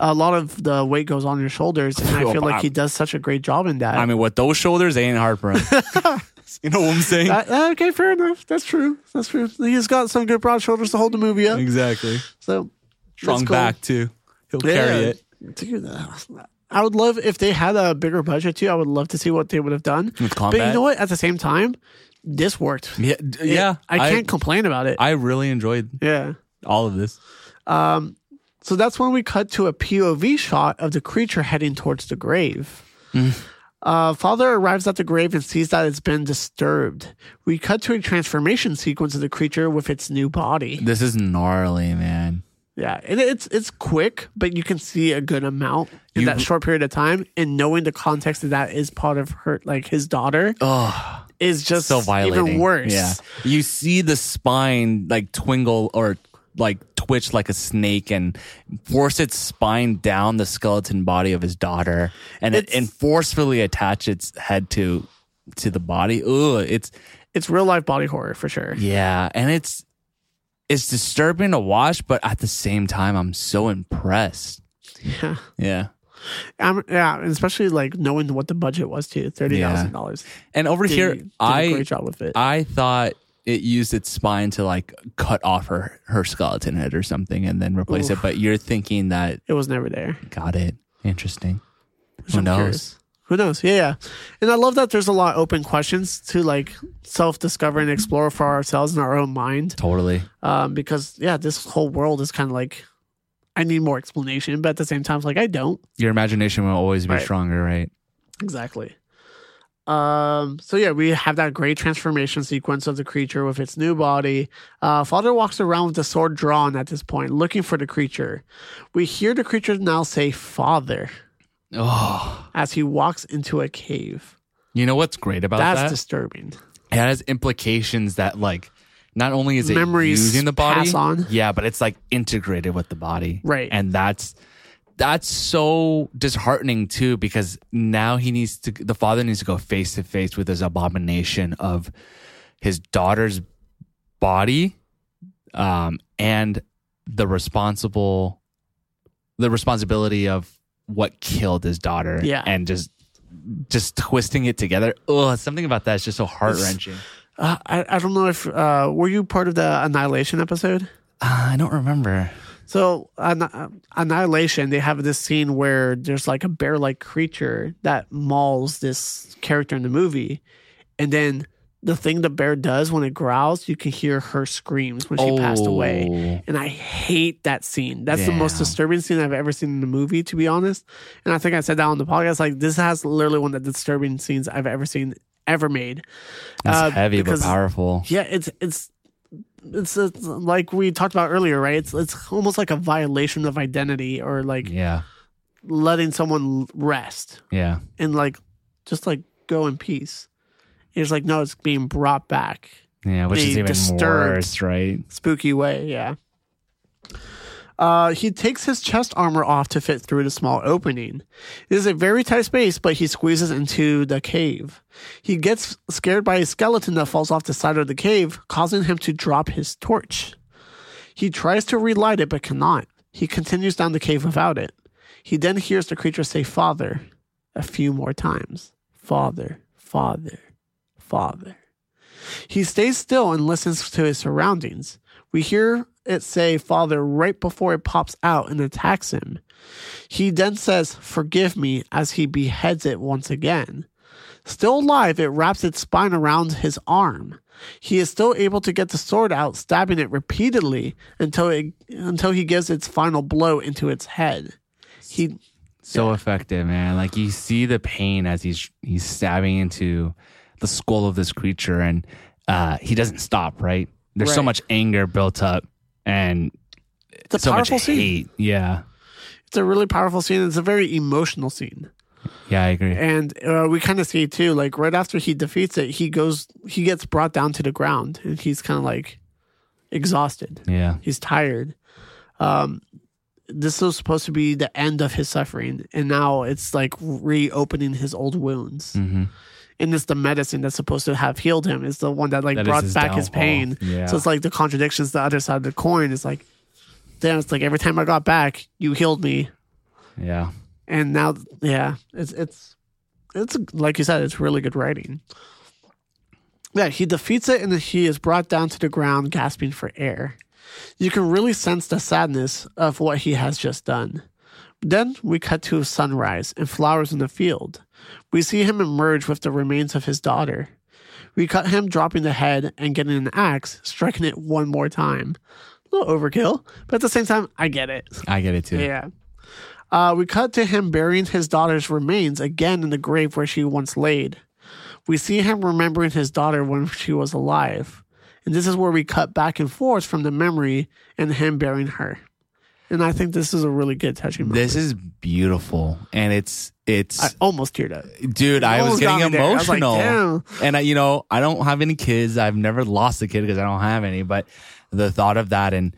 A lot of the weight goes on your shoulders, and I feel like he does such a great job in that. I mean, with those shoulders, they ain't hard for him. you know what I'm saying? Uh, okay, fair enough. That's true. That's true. He's got some good broad shoulders to hold the movie up. exactly. So Strong cool. back too. He'll carry it. Dude, uh, I would love if they had a bigger budget too. I would love to see what they would have done. But you know what? At the same time, this worked. Yeah, d- yeah. I can't complain about it. I really enjoyed yeah. all of this. Um, so that's when we cut to a POV shot of the creature heading towards the grave. Uh, Father arrives at the grave and sees that it's been disturbed. We cut to a transformation sequence of the creature with its new body. This is gnarly, man. Yeah, and it's it's quick, but you can see a good amount in You- that short period of time. And knowing the context of that is part of her, like his daughter, Oh, is just so violating. even worse. Yeah, you see the spine like twingle or like twitch like a snake and force its spine down the skeleton body of his daughter, and it, and forcefully attach its head to to the body. Ugh, it's it's real life body horror for sure. yeah, and it's it's disturbing to watch, but at the same time, I'm so impressed. Yeah, Yeah. Um, yeah, and especially like knowing what the budget was too, thirty thousand dollars. And over here, did I a great job with it. I thought it used its spine to like cut off her her skeleton head or something and then replace it. But you're thinking that it was never there. got it. Interesting. Who I'm knows? curious. Who knows? Yeah, yeah. And I love that there's a lot of open questions to like self discover and explore for ourselves in our own mind. Totally. Um, because yeah, this whole world is kind of like I need more explanation, but at the same time, it's like I don't. Your imagination will always be Right. stronger, right? Exactly. Um, so yeah, we have that great transformation sequence of the creature with its new body. Uh, Father walks around with the sword drawn at this point, looking for the creature. We hear the creature now say "Father" Oh, as he walks into a cave. you know what's great about That's that? That's disturbing. it has implications that like not only is it Memories using the body, pass on. yeah, but it's like integrated with the body, Right. And that's that's so disheartening too because now he needs to the father needs to go face to face with this abomination of his daughter's body um and the responsible the responsibility of what killed his daughter Yeah. and just just twisting it together oh something about that is just so heart-wrenching Uh, I I don't know if uh, were you part of the Annihilation episode? Uh, i don't remember So, Anni- Annihilation, they have this scene where there's like a bear like creature that mauls this character in the movie. And then the thing the bear does when it growls, you can hear her screams when she passed away. Oh. And I hate that scene. That's the most disturbing scene I've ever seen in the movie, to be honest. And I think I said that on the podcast. Like, this has literally one of the disturbing scenes I've ever seen, ever made. It's Uh, heavy but powerful Yeah, it's it's it's, it's like we talked about earlier, right? It's it's almost like a violation of identity or like yeah letting someone rest yeah and like just like go in peace. It's like no, it's being brought back, yeah which is even disturbed. worse right spooky way. Yeah. Uh, he takes his chest armor off to fit through the small opening. It is a very tight space, but he squeezes into the cave. He gets scared by a skeleton that falls off the side of the cave, causing him to drop his torch. He tries to relight it, but cannot. He continues down the cave without it. He then hears the creature say, Father, a few more times. Father, Father, Father. He stays still and listens to his surroundings. We hear it say Father right before it pops out and attacks him. He then says, Forgive me, as he beheads it once again. Still alive, it wraps its spine around his arm. He is still able to get the sword out, stabbing it repeatedly until it, until he gives its final blow into its head. He So effective, man. Like you see the pain as he's he's stabbing into the skull of this creature, and uh, he doesn't stop. Right? There's so much anger built up, and it's a so powerful scene. Yeah, It's a really powerful scene. It's a very emotional scene. yeah, I agree. And uh, we kind of see too, like right after he defeats it, he goes, he gets brought down to the ground, and he's kind of like exhausted. Yeah, He's tired. Um, this was supposed to be the end of his suffering, and now it's like reopening his old wounds. Mhm. And it's the medicine that's supposed to have healed him. Is the one that like That brought his back his pain. Yeah. So it's like the contradictions. The other side of the coin is like, damn. It's like every time I got back, you healed me, yeah. and now, yeah, it's it's it's like you said, it's really good writing. Yeah, he defeats it and he is brought down to the ground, gasping for air. You can really sense the sadness of what he has just done. Then we cut to sunrise and flowers in the field. We see him emerge with the remains of his daughter. We cut him dropping the head and getting an axe, striking it one more time. A little overkill, but at the same time, I get it. I get it too. Yeah. Uh, we cut to him burying his daughter's remains again in the grave where she once laid. We see him remembering his daughter when she was alive. And this is where we cut back and forth from the memory and him burying her. And I think this is a really good touching moment. This is beautiful, and it's it's I almost teared up. dude. I was getting there. I was like, emotional, and I, you know, I don't have any kids. I've never lost a kid because I don't have any. But the thought of that and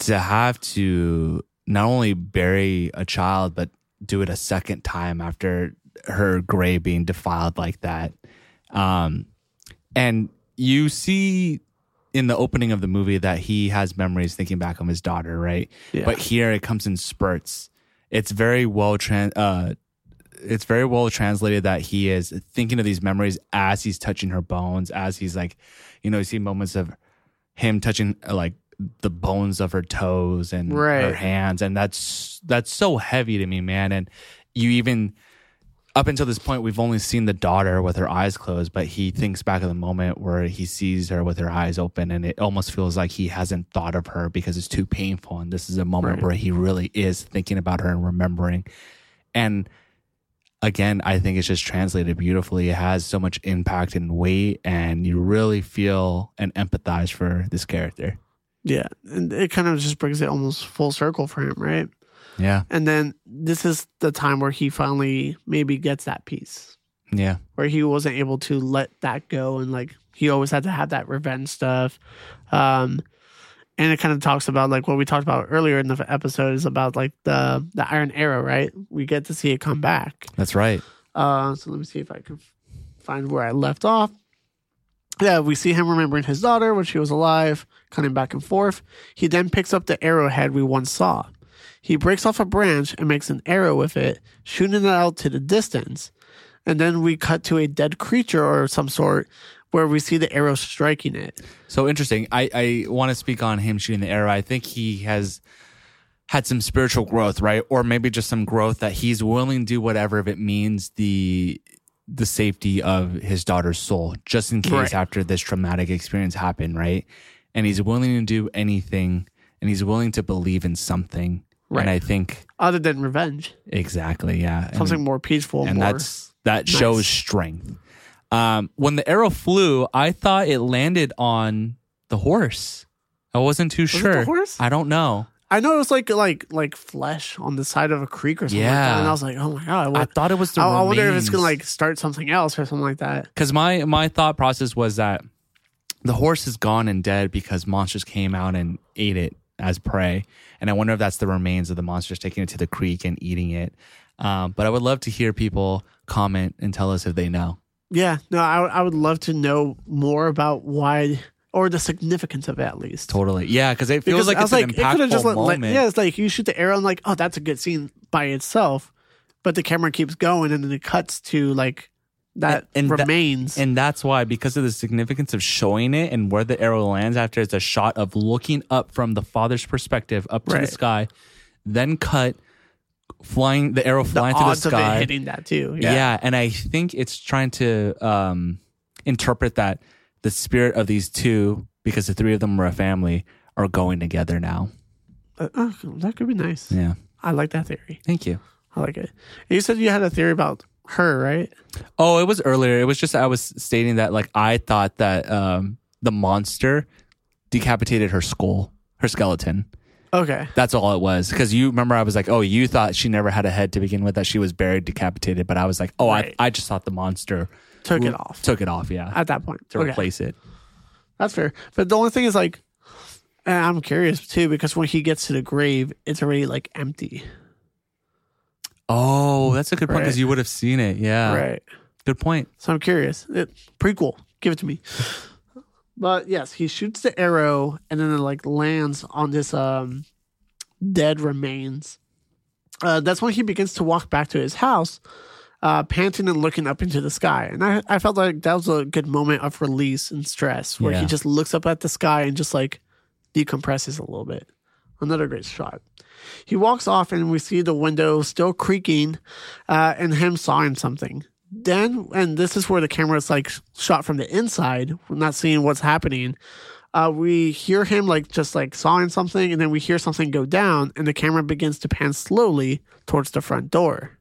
to have to not only bury a child, but do it a second time after her grave being defiled like that, um, and you see in the opening of the movie that he has memories thinking back on his daughter, right? Yeah. But here it comes in spurts. It's very well trans. Uh, it's very well translated that he is thinking of these memories as he's touching her bones, as he's like, you know, you see moments of him touching uh, like the bones of her toes and her hands, and that's that's so heavy to me, man. And you even up until this point, we've only seen the daughter with her eyes closed, but he thinks back of the moment where he sees her with her eyes open, and it almost feels like he hasn't thought of her because it's too painful. And this is a moment Right. where he really is thinking about her and remembering. And again, I think it's just translated beautifully. It has so much impact and weight, and you really feel and empathize for this character. Yeah. And it kind of just brings it almost full circle for him, right? Yeah. And then this is the time where he finally maybe gets that piece. Yeah. where he wasn't able to let that go and like he always had to have that revenge stuff um and it kind of talks about like what we talked about earlier in the episode is about like the the iron arrow right we get to see it come back That's right. uh so let me see if i can find where i left off yeah we see him remembering his daughter when she was alive cutting back and forth he then picks up the arrowhead we once saw he breaks off a branch and makes an arrow with it shooting it out to the distance and then we cut to a dead creature or some sort where we see the arrow striking it. So interesting. I, I want to speak on him shooting the arrow. I think he has had some spiritual growth, right? Or maybe just some growth that he's willing to do whatever if it means the the safety of his daughter's soul, just in case Right. after this traumatic experience happened, right? And he's willing to do anything and he's willing to believe in something. Right. And I think Other than revenge, exactly, yeah. And- something more peaceful, and more. that's that shows strength. Um, when the arrow flew, I thought it landed on the horse. I wasn't too it sure. the horse? I don't know. I know it was like like like flesh on the side of a creek or something like Yeah. and I was like, oh my god, I what? thought it was the. I, I wonder if it's gonna like start something else or something like that. because my my thought process was that the horse is gone and dead because monsters came out and ate it as prey. And I wonder if that's the remains of the monsters taking it to the creek and eating it. Um, but I would love to hear people comment and tell us if they know. Yeah, no, I, I would love to know more about why or the significance of it at least. Totally. Yeah, because it feels Because like I it's was an like, it impactful just let, let- moment. yeah, it's like you shoot the arrow and like, oh, that's a good scene by itself, but the camera keeps going and then it cuts to like that And- and that- remains. And that's why, because of the significance of showing it and where the arrow lands after it's a shot of looking up from the father's perspective up to Right. the sky, then cut flying the arrow the flying through the odds of sky. it hitting that too. yeah. Yeah, and I think it's trying to um, interpret that the spirit of these two, because the three of them were a family, are going together now. Uh, oh, that could be nice. Yeah. I like that theory. Thank you. I like it. You said you had a theory about her, right? Oh, it was earlier. It was just I was stating that like I thought that um, the monster decapitated her skull, her skeleton. Okay. That's all it was. Because you remember, I was like, "Oh, you thought she never had a head to begin with; that she was buried, decapitated." But I was like, "Oh, Right. I, I just thought the monster Took it off took it off, yeah, at that point. to Okay. replace it." That's fair. But the only thing is like, and I'm curious too because when he gets to the grave, it's already like empty. Oh, that's a good point because Right. you would have seen it. Yeah, right. good point. So I'm curious. It, prequel. Give it to me. but yes, he shoots the arrow and then it like lands on this um dead remains. Uh, that's when he begins to walk back to his house, uh, panting and looking up into the sky. And I, I felt like that was a good moment of release and stress where Yeah. he just looks up at the sky and just like decompresses a little bit. Another great shot. He walks off and we see the window still creaking uh, and him sawing something. Then, and this is where the camera is like shot from the inside, we're not seeing what's happening. Uh, we hear him like just like sawing something, and then we hear something go down, and the camera begins to pan slowly towards the front door.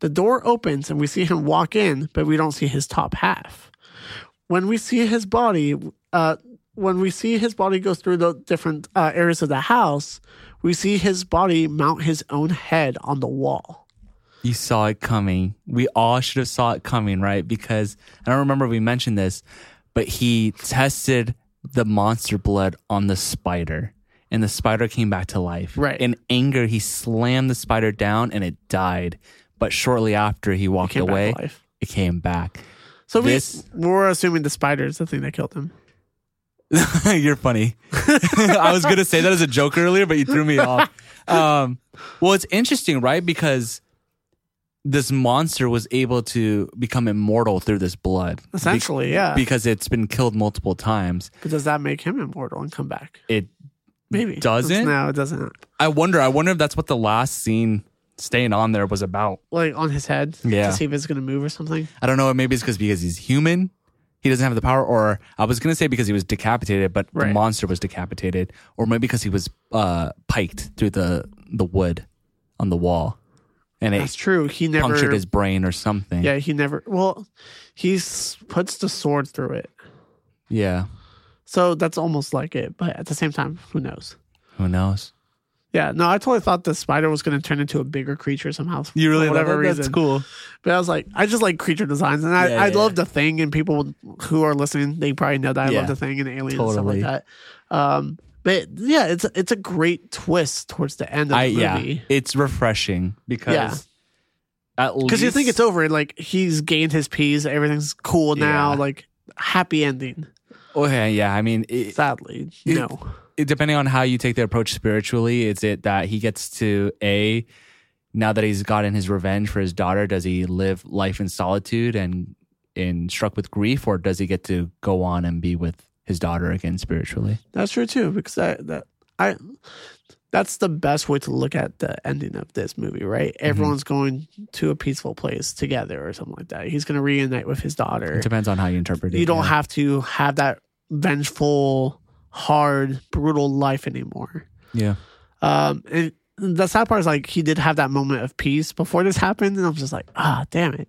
The door opens, and we see him walk in, but we don't see his top half. When we see his body, uh, when we see his body go through the different uh, areas of the house, we see his body mount his own head on the wall. You saw it coming. We all should have saw it coming, right? Because I don't remember if we mentioned this, but he tested the monster blood on the spider, and the spider came back to life. Right. In anger, he slammed the spider down, and it died. But shortly after he walked to away, it came back. So we, we're assuming the spider is the thing that killed him. You're funny. I was gonna say that as a joke earlier, but you threw me off. Um, well, it's interesting, right? Because this monster was able to become immortal through this blood. Be- Essentially, yeah. because it's been killed multiple times. But does that make him immortal and come back? It Maybe. Doesn't? No, it doesn't. I wonder. I wonder if that's what the last scene staying on there was about. Like on his head Yeah. to see if it's going to move or something. I don't know. Maybe it's because because he's human. He doesn't have the power, or I was gonna say because he was decapitated, but the Right. monster was decapitated, or maybe because he was uh, piked through the the wood on the wall, and That's it true. He never. punctured his brain or something. yeah, he never. Well, he s- puts the sword through it. yeah. So that's almost like it. But at the same time, who knows? Who knows? Yeah, no, I totally thought the spider was going to turn into a bigger creature somehow. You really for whatever it? reason. That's cool. But I was like, I just like creature designs, and I, Yeah, I yeah, love the thing. And people who are listening, they probably know that I Yeah. love the thing and aliens and stuff like that. Um, but yeah, it's it's a great twist towards the end of I the yeah. It's refreshing because Yeah. at Because you think it's over, and like he's gained his peace, everything's cool now, Yeah. like happy ending. Okay, yeah. I mean, it, Sadly, It- no. Depending on how you take the approach spiritually, is it that he gets to a now that he's gotten his revenge for his daughter, does he live life in solitude and in struck with grief, or does he get to go on and be with his daughter again spiritually? That's true too, because I that I that's the best way to look at the ending of this movie, right? Mm-hmm. Everyone's going to a peaceful place together or something like that. He's going to reunite with his daughter. It depends on how you interpret it. You don't yeah. have to have that vengeful, hard, brutal life anymore. yeah. Um, and the sad part is like he did have that moment of peace before this happened, and I'm just like, ah, damn it.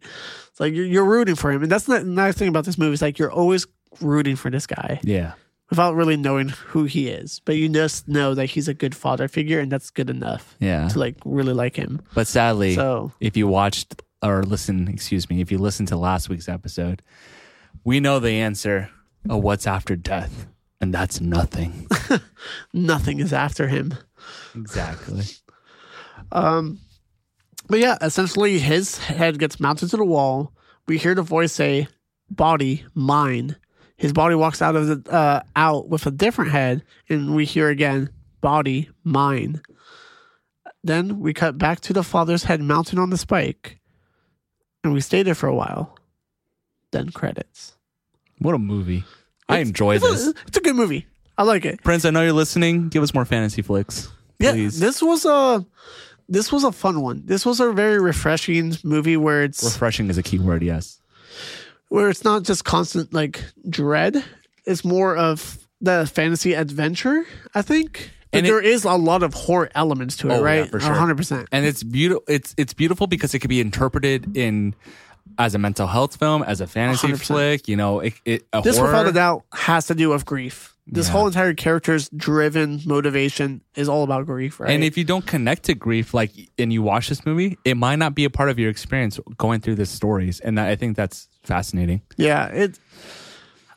It's like you're, you're rooting for him, and that's the nice thing about this movie. Is like you're always rooting for this guy Yeah. without really knowing who he is, but you just know that he's a good father figure, and that's good enough Yeah. to like really like him. But sadly, So if you watched or listen, excuse me, if you listened to last week's episode, we know the answer of what's after death. And that's nothing. Nothing is after him. exactly. um, But yeah, essentially his head gets mounted to the wall. We hear the voice say, "Body, mine." His body walks out of the uh, out with a different head, and we hear again, "Body, mine." Then we cut back to the father's head mounted on the spike, and we stay there for a while. Then credits. What a movie. I enjoy It's this. It's a good movie. I like it. Prince, I know you're listening. Give us more fantasy flicks. Please. Yeah, Please. this was a this was a fun one. This was a very refreshing movie where it's Refreshing is a key word, yes. where it's not just constant like dread. It's more of the fantasy adventure. I think, but And it- there is a lot of horror elements to it, Oh, yeah, right? for sure. hundred percent. and it's beautiful. It's it's beautiful because it could be interpreted in as a mental health film, as a fantasy 100%. flick. You know, it, it a This, horror. without a doubt, has to do with grief. This Yeah. whole entire character's driven motivation is all about grief, right? And if you don't connect to grief, like, and you watch this movie, it might not be a part of your experience going through the stories. And that, I think that's fascinating. Yeah, it.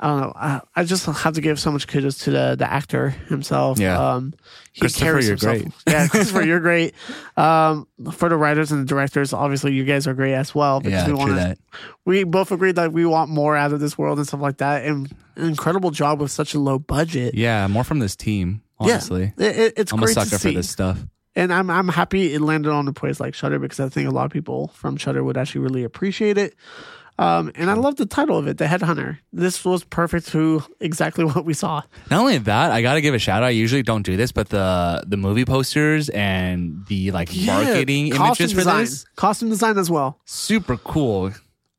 I don't know. I, I just have to give so much kudos to the the actor himself. Yeah. um, he Christopher, carries you're himself. great. Yeah, Christopher, you're great. Um, for the writers and the directors, obviously, you guys are great as well. Because Yeah, we want that. we both agreed that we want more out of this world and stuff like that. And an incredible job with such a low budget. Yeah, more from this team, honestly. It, it- it's I'm a sucker for this stuff. And I'm I'm happy it landed on a place like Shudder because I think a lot of people from Shudder would actually really appreciate it. Um, and I love the title of it, The Headhunter. This was perfect to exactly what we saw. Not only that, I gotta give a shout out. I usually don't do this, but the the movie posters and the like marketing Yeah, costume images for design. this, Costume design as well. super cool.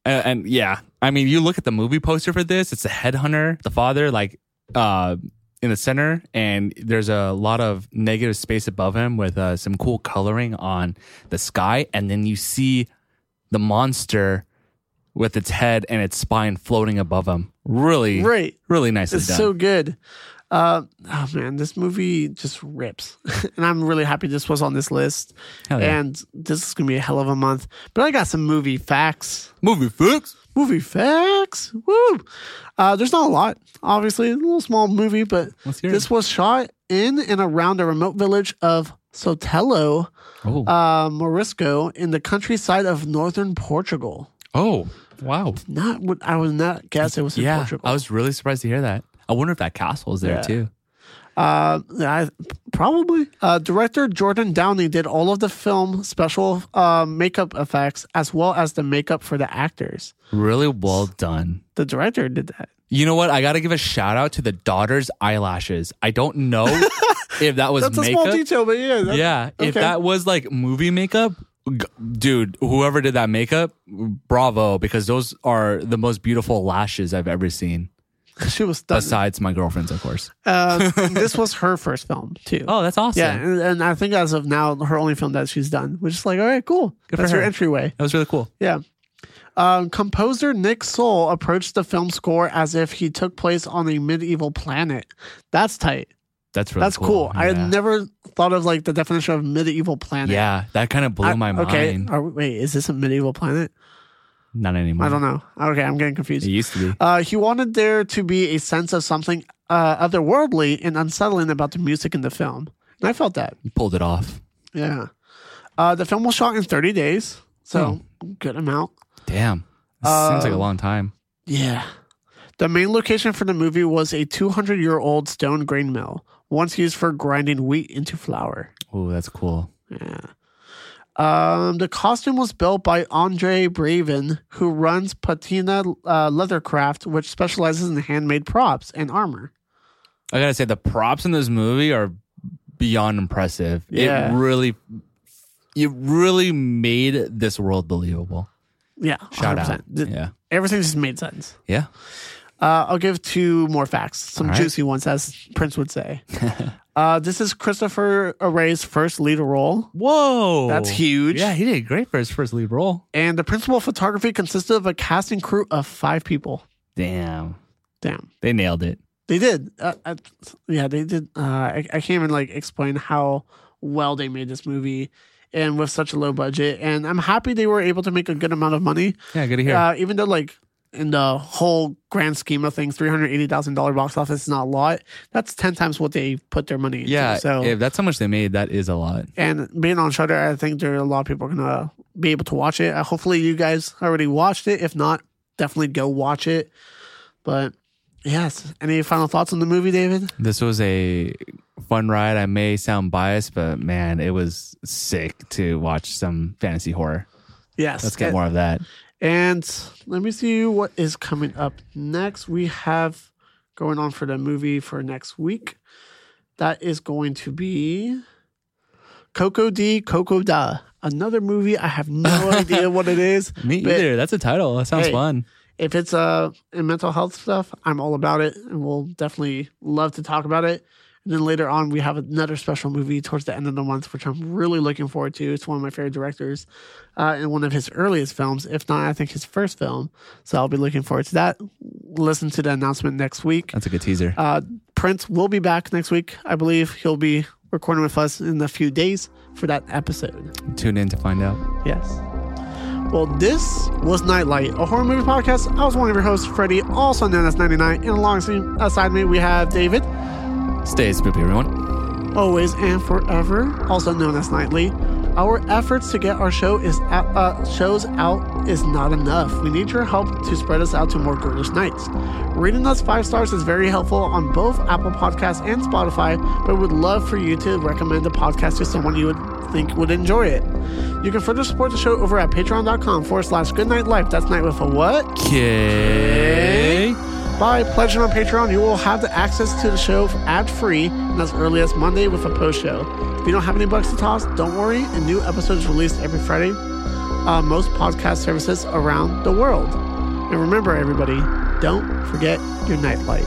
And, and yeah, I mean, you look at the movie poster for this. It's a headhunter, the father, like uh, in the center, and there's a lot of negative space above him with uh, some cool coloring on the sky, and then you see the monster with its head and its spine floating above him. Really, Right. really nicely It's done. so good. Uh, oh man, this movie just rips, and I'm really happy this was on this list. Yeah. And this is gonna be a hell of a month. But I got some movie facts. movie facts. Movie facts. Woo! Uh, there's not a lot, obviously. A little small movie, but this was shot in and around the remote village of Sotelo, Oh, uh, Morisco, in the countryside of northern Portugal. Oh, wow. Not what I would not guess it was in Yeah, Portugal. I was really surprised to hear that. I wonder if that castle is there Yeah. too. Uh, I, probably. Uh, director Jordan Downey did all of the film special uh, makeup effects as well as the makeup for the actors. Really well done. The director did that. You know what? I got to give a shout out to the daughter's eyelashes. I don't know if that was That's a makeup. small detail, but yeah. Yeah, if that was like movie makeup, dude, whoever did that makeup, bravo, because those are the most beautiful lashes I've ever seen. she was stunning. Besides my girlfriend's, of course. Uh, this was her first film too. Oh, that's awesome. yeah, and, and I think as of now, her only film that she's done, which is like, all right, cool. Good for That's your her. entryway. That was really cool. Yeah. Um, composer Nick Soole approached the film score as if he took place on a medieval planet. That's tight. That's really That's cool. I Yeah. had never thought of like the definition of medieval planet. Yeah, that kind of blew I- my okay. mind. Okay, wait, is this a medieval planet? Not anymore. I don't know. Okay, I'm getting confused. It used to be. Uh, he wanted there to be a sense of something uh, otherworldly and unsettling about the music in the film. And I felt that. You pulled it off. Yeah. Uh, the film was shot in 30 days, so good amount. Damn. Seems like a Um, long time. Yeah. The main location for the movie was a 200 year old stone grain mill, once used for grinding wheat into flour. Oh, that's cool. Yeah. Um, the costume was built by Andre Braven, who runs Patina uh, Leathercraft, which specializes in handmade props and armor. I gotta say, the props in this movie are beyond impressive. Yeah. It really, it really made this world believable. Yeah, Shout 100%. out. The- Yeah. Everything just made sense. Yeah. Uh, I'll give two more facts, some right. juicy ones, as Prince would say. uh, this is Christopher Rygh's first lead role, Whoa. That's huge. Yeah, he did great for his first lead role. and the principal photography consisted of a casting crew of five people. Damn. Damn, They nailed it. they did. Uh, uh, yeah, they did. Uh, I, I can't even like explain how well they made this movie, and with such a low budget. And I'm happy they were able to make a good amount of money. Yeah, good to hear. Uh, even though like in the whole grand scheme of things, three hundred eighty thousand dollar box office is not a lot. That's ten times what they put their money into. Yeah, so if that's how much they made, that is a lot. and being on Shudder, I think there are a lot of people gonna be able to watch it. Uh, hopefully, you guys already watched it. If not, definitely go watch it. But yes, any final thoughts on the movie, David? This was a fun ride. I may sound biased, but man, it was sick to watch some fantasy horror. Yes. Let's get more of that. And let me see what is coming up next. We have going on for the movie for next week. That is going to be Koko-Di Koko-Da. Another movie. I have no idea what it is. Me but either. That's a title. That sounds Hey. fun. If it's uh in mental health stuff, I'm all about it and we'll definitely love to talk about it. And then later on we have another special movie towards the end of the month, which I'm really looking forward to. It's one of my favorite directors. Uh and one of his earliest films, if not I think his first film. So I'll be looking forward to that. Listen to the announcement next week. That's a good teaser. Uh Prince will be back next week. I believe he'll be recording with us in a few days for that episode. Tune in to find out. Yes. Well, this was Knight Light, a horror movie podcast. I was one of your hosts, Freddy, also known as 99. And alongside me, we have David, Stay spoopy, everyone. always and forever, also known as Nightly. Our efforts to get our show is out, uh, shows out is not enough. We need your help to spread us out to more ghoulish nights. Rating us five stars is very helpful on both Apple Podcasts and Spotify, but would love for you to recommend the podcast to someone you would think would enjoy it. You can further support the show over at patreon.com forward slash goodknight life. That's night with a what? Okay. By pledging on Patreon, you will have the access to the show ad free and as early as Monday with a post show. If you don't have any bucks to toss, don't worry. A new episode is released every Friday. Uh, most podcast services around the world. And remember, everybody, don't forget your nightlight.